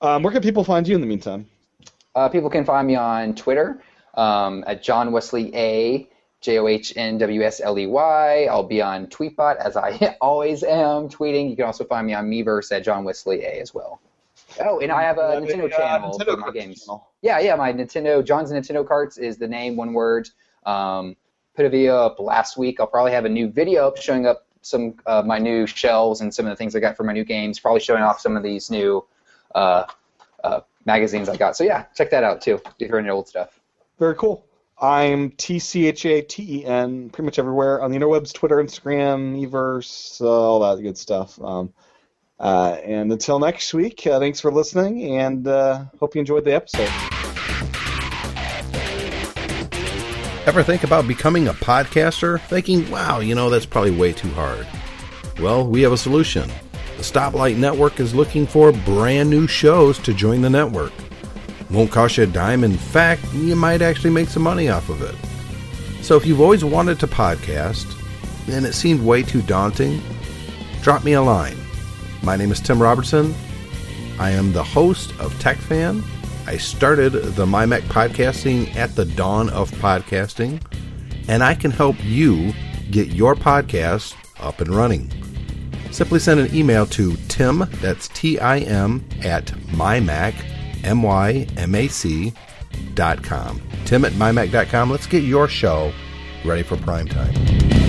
um, where can people find you in the meantime? Uh, people can find me on Twitter um, at John Wesley A. J O H N W S L E Y. I'll be on Tweetbot as I always am tweeting. You can also find me on Miiverse at John Wesley A. as well. Oh, and I have a You Nintendo uh, channel Nintendo for my games. channel. Yeah, yeah, my Nintendo John's Nintendo Carts is the name, one word. Um, put a video up last week. I'll probably have a new video up showing up some uh, my new shelves and some of the things I got for my new games. Probably showing off some of these new uh, uh, magazines I got. So yeah, check that out too if you're into old stuff. Very cool. I'm T C H A T E N pretty much everywhere on the interwebs, Twitter, Instagram, Miiverse, uh, all that good stuff. Um, uh, and until next week, uh, thanks for listening, and uh, hope you enjoyed the episode. Ever think about becoming a podcaster? Thinking, wow, you know, that's probably way too hard. Well, we have a solution. The Stoplight Network is looking for brand new shows to join the network. Won't cost you a dime. In fact, you might actually make some money off of it. So if you've always wanted to podcast and it seemed way too daunting, drop me a line. My name is Tim Robertson. I am the host of TechFan. I started the MyMac podcasting at the dawn of podcasting, and I can help you get your podcast up and running. Simply send an email to Tim, that's T I M, at mymac, M Y M A C, dot com. Tim at mymac.com. Let's get your show ready for prime time.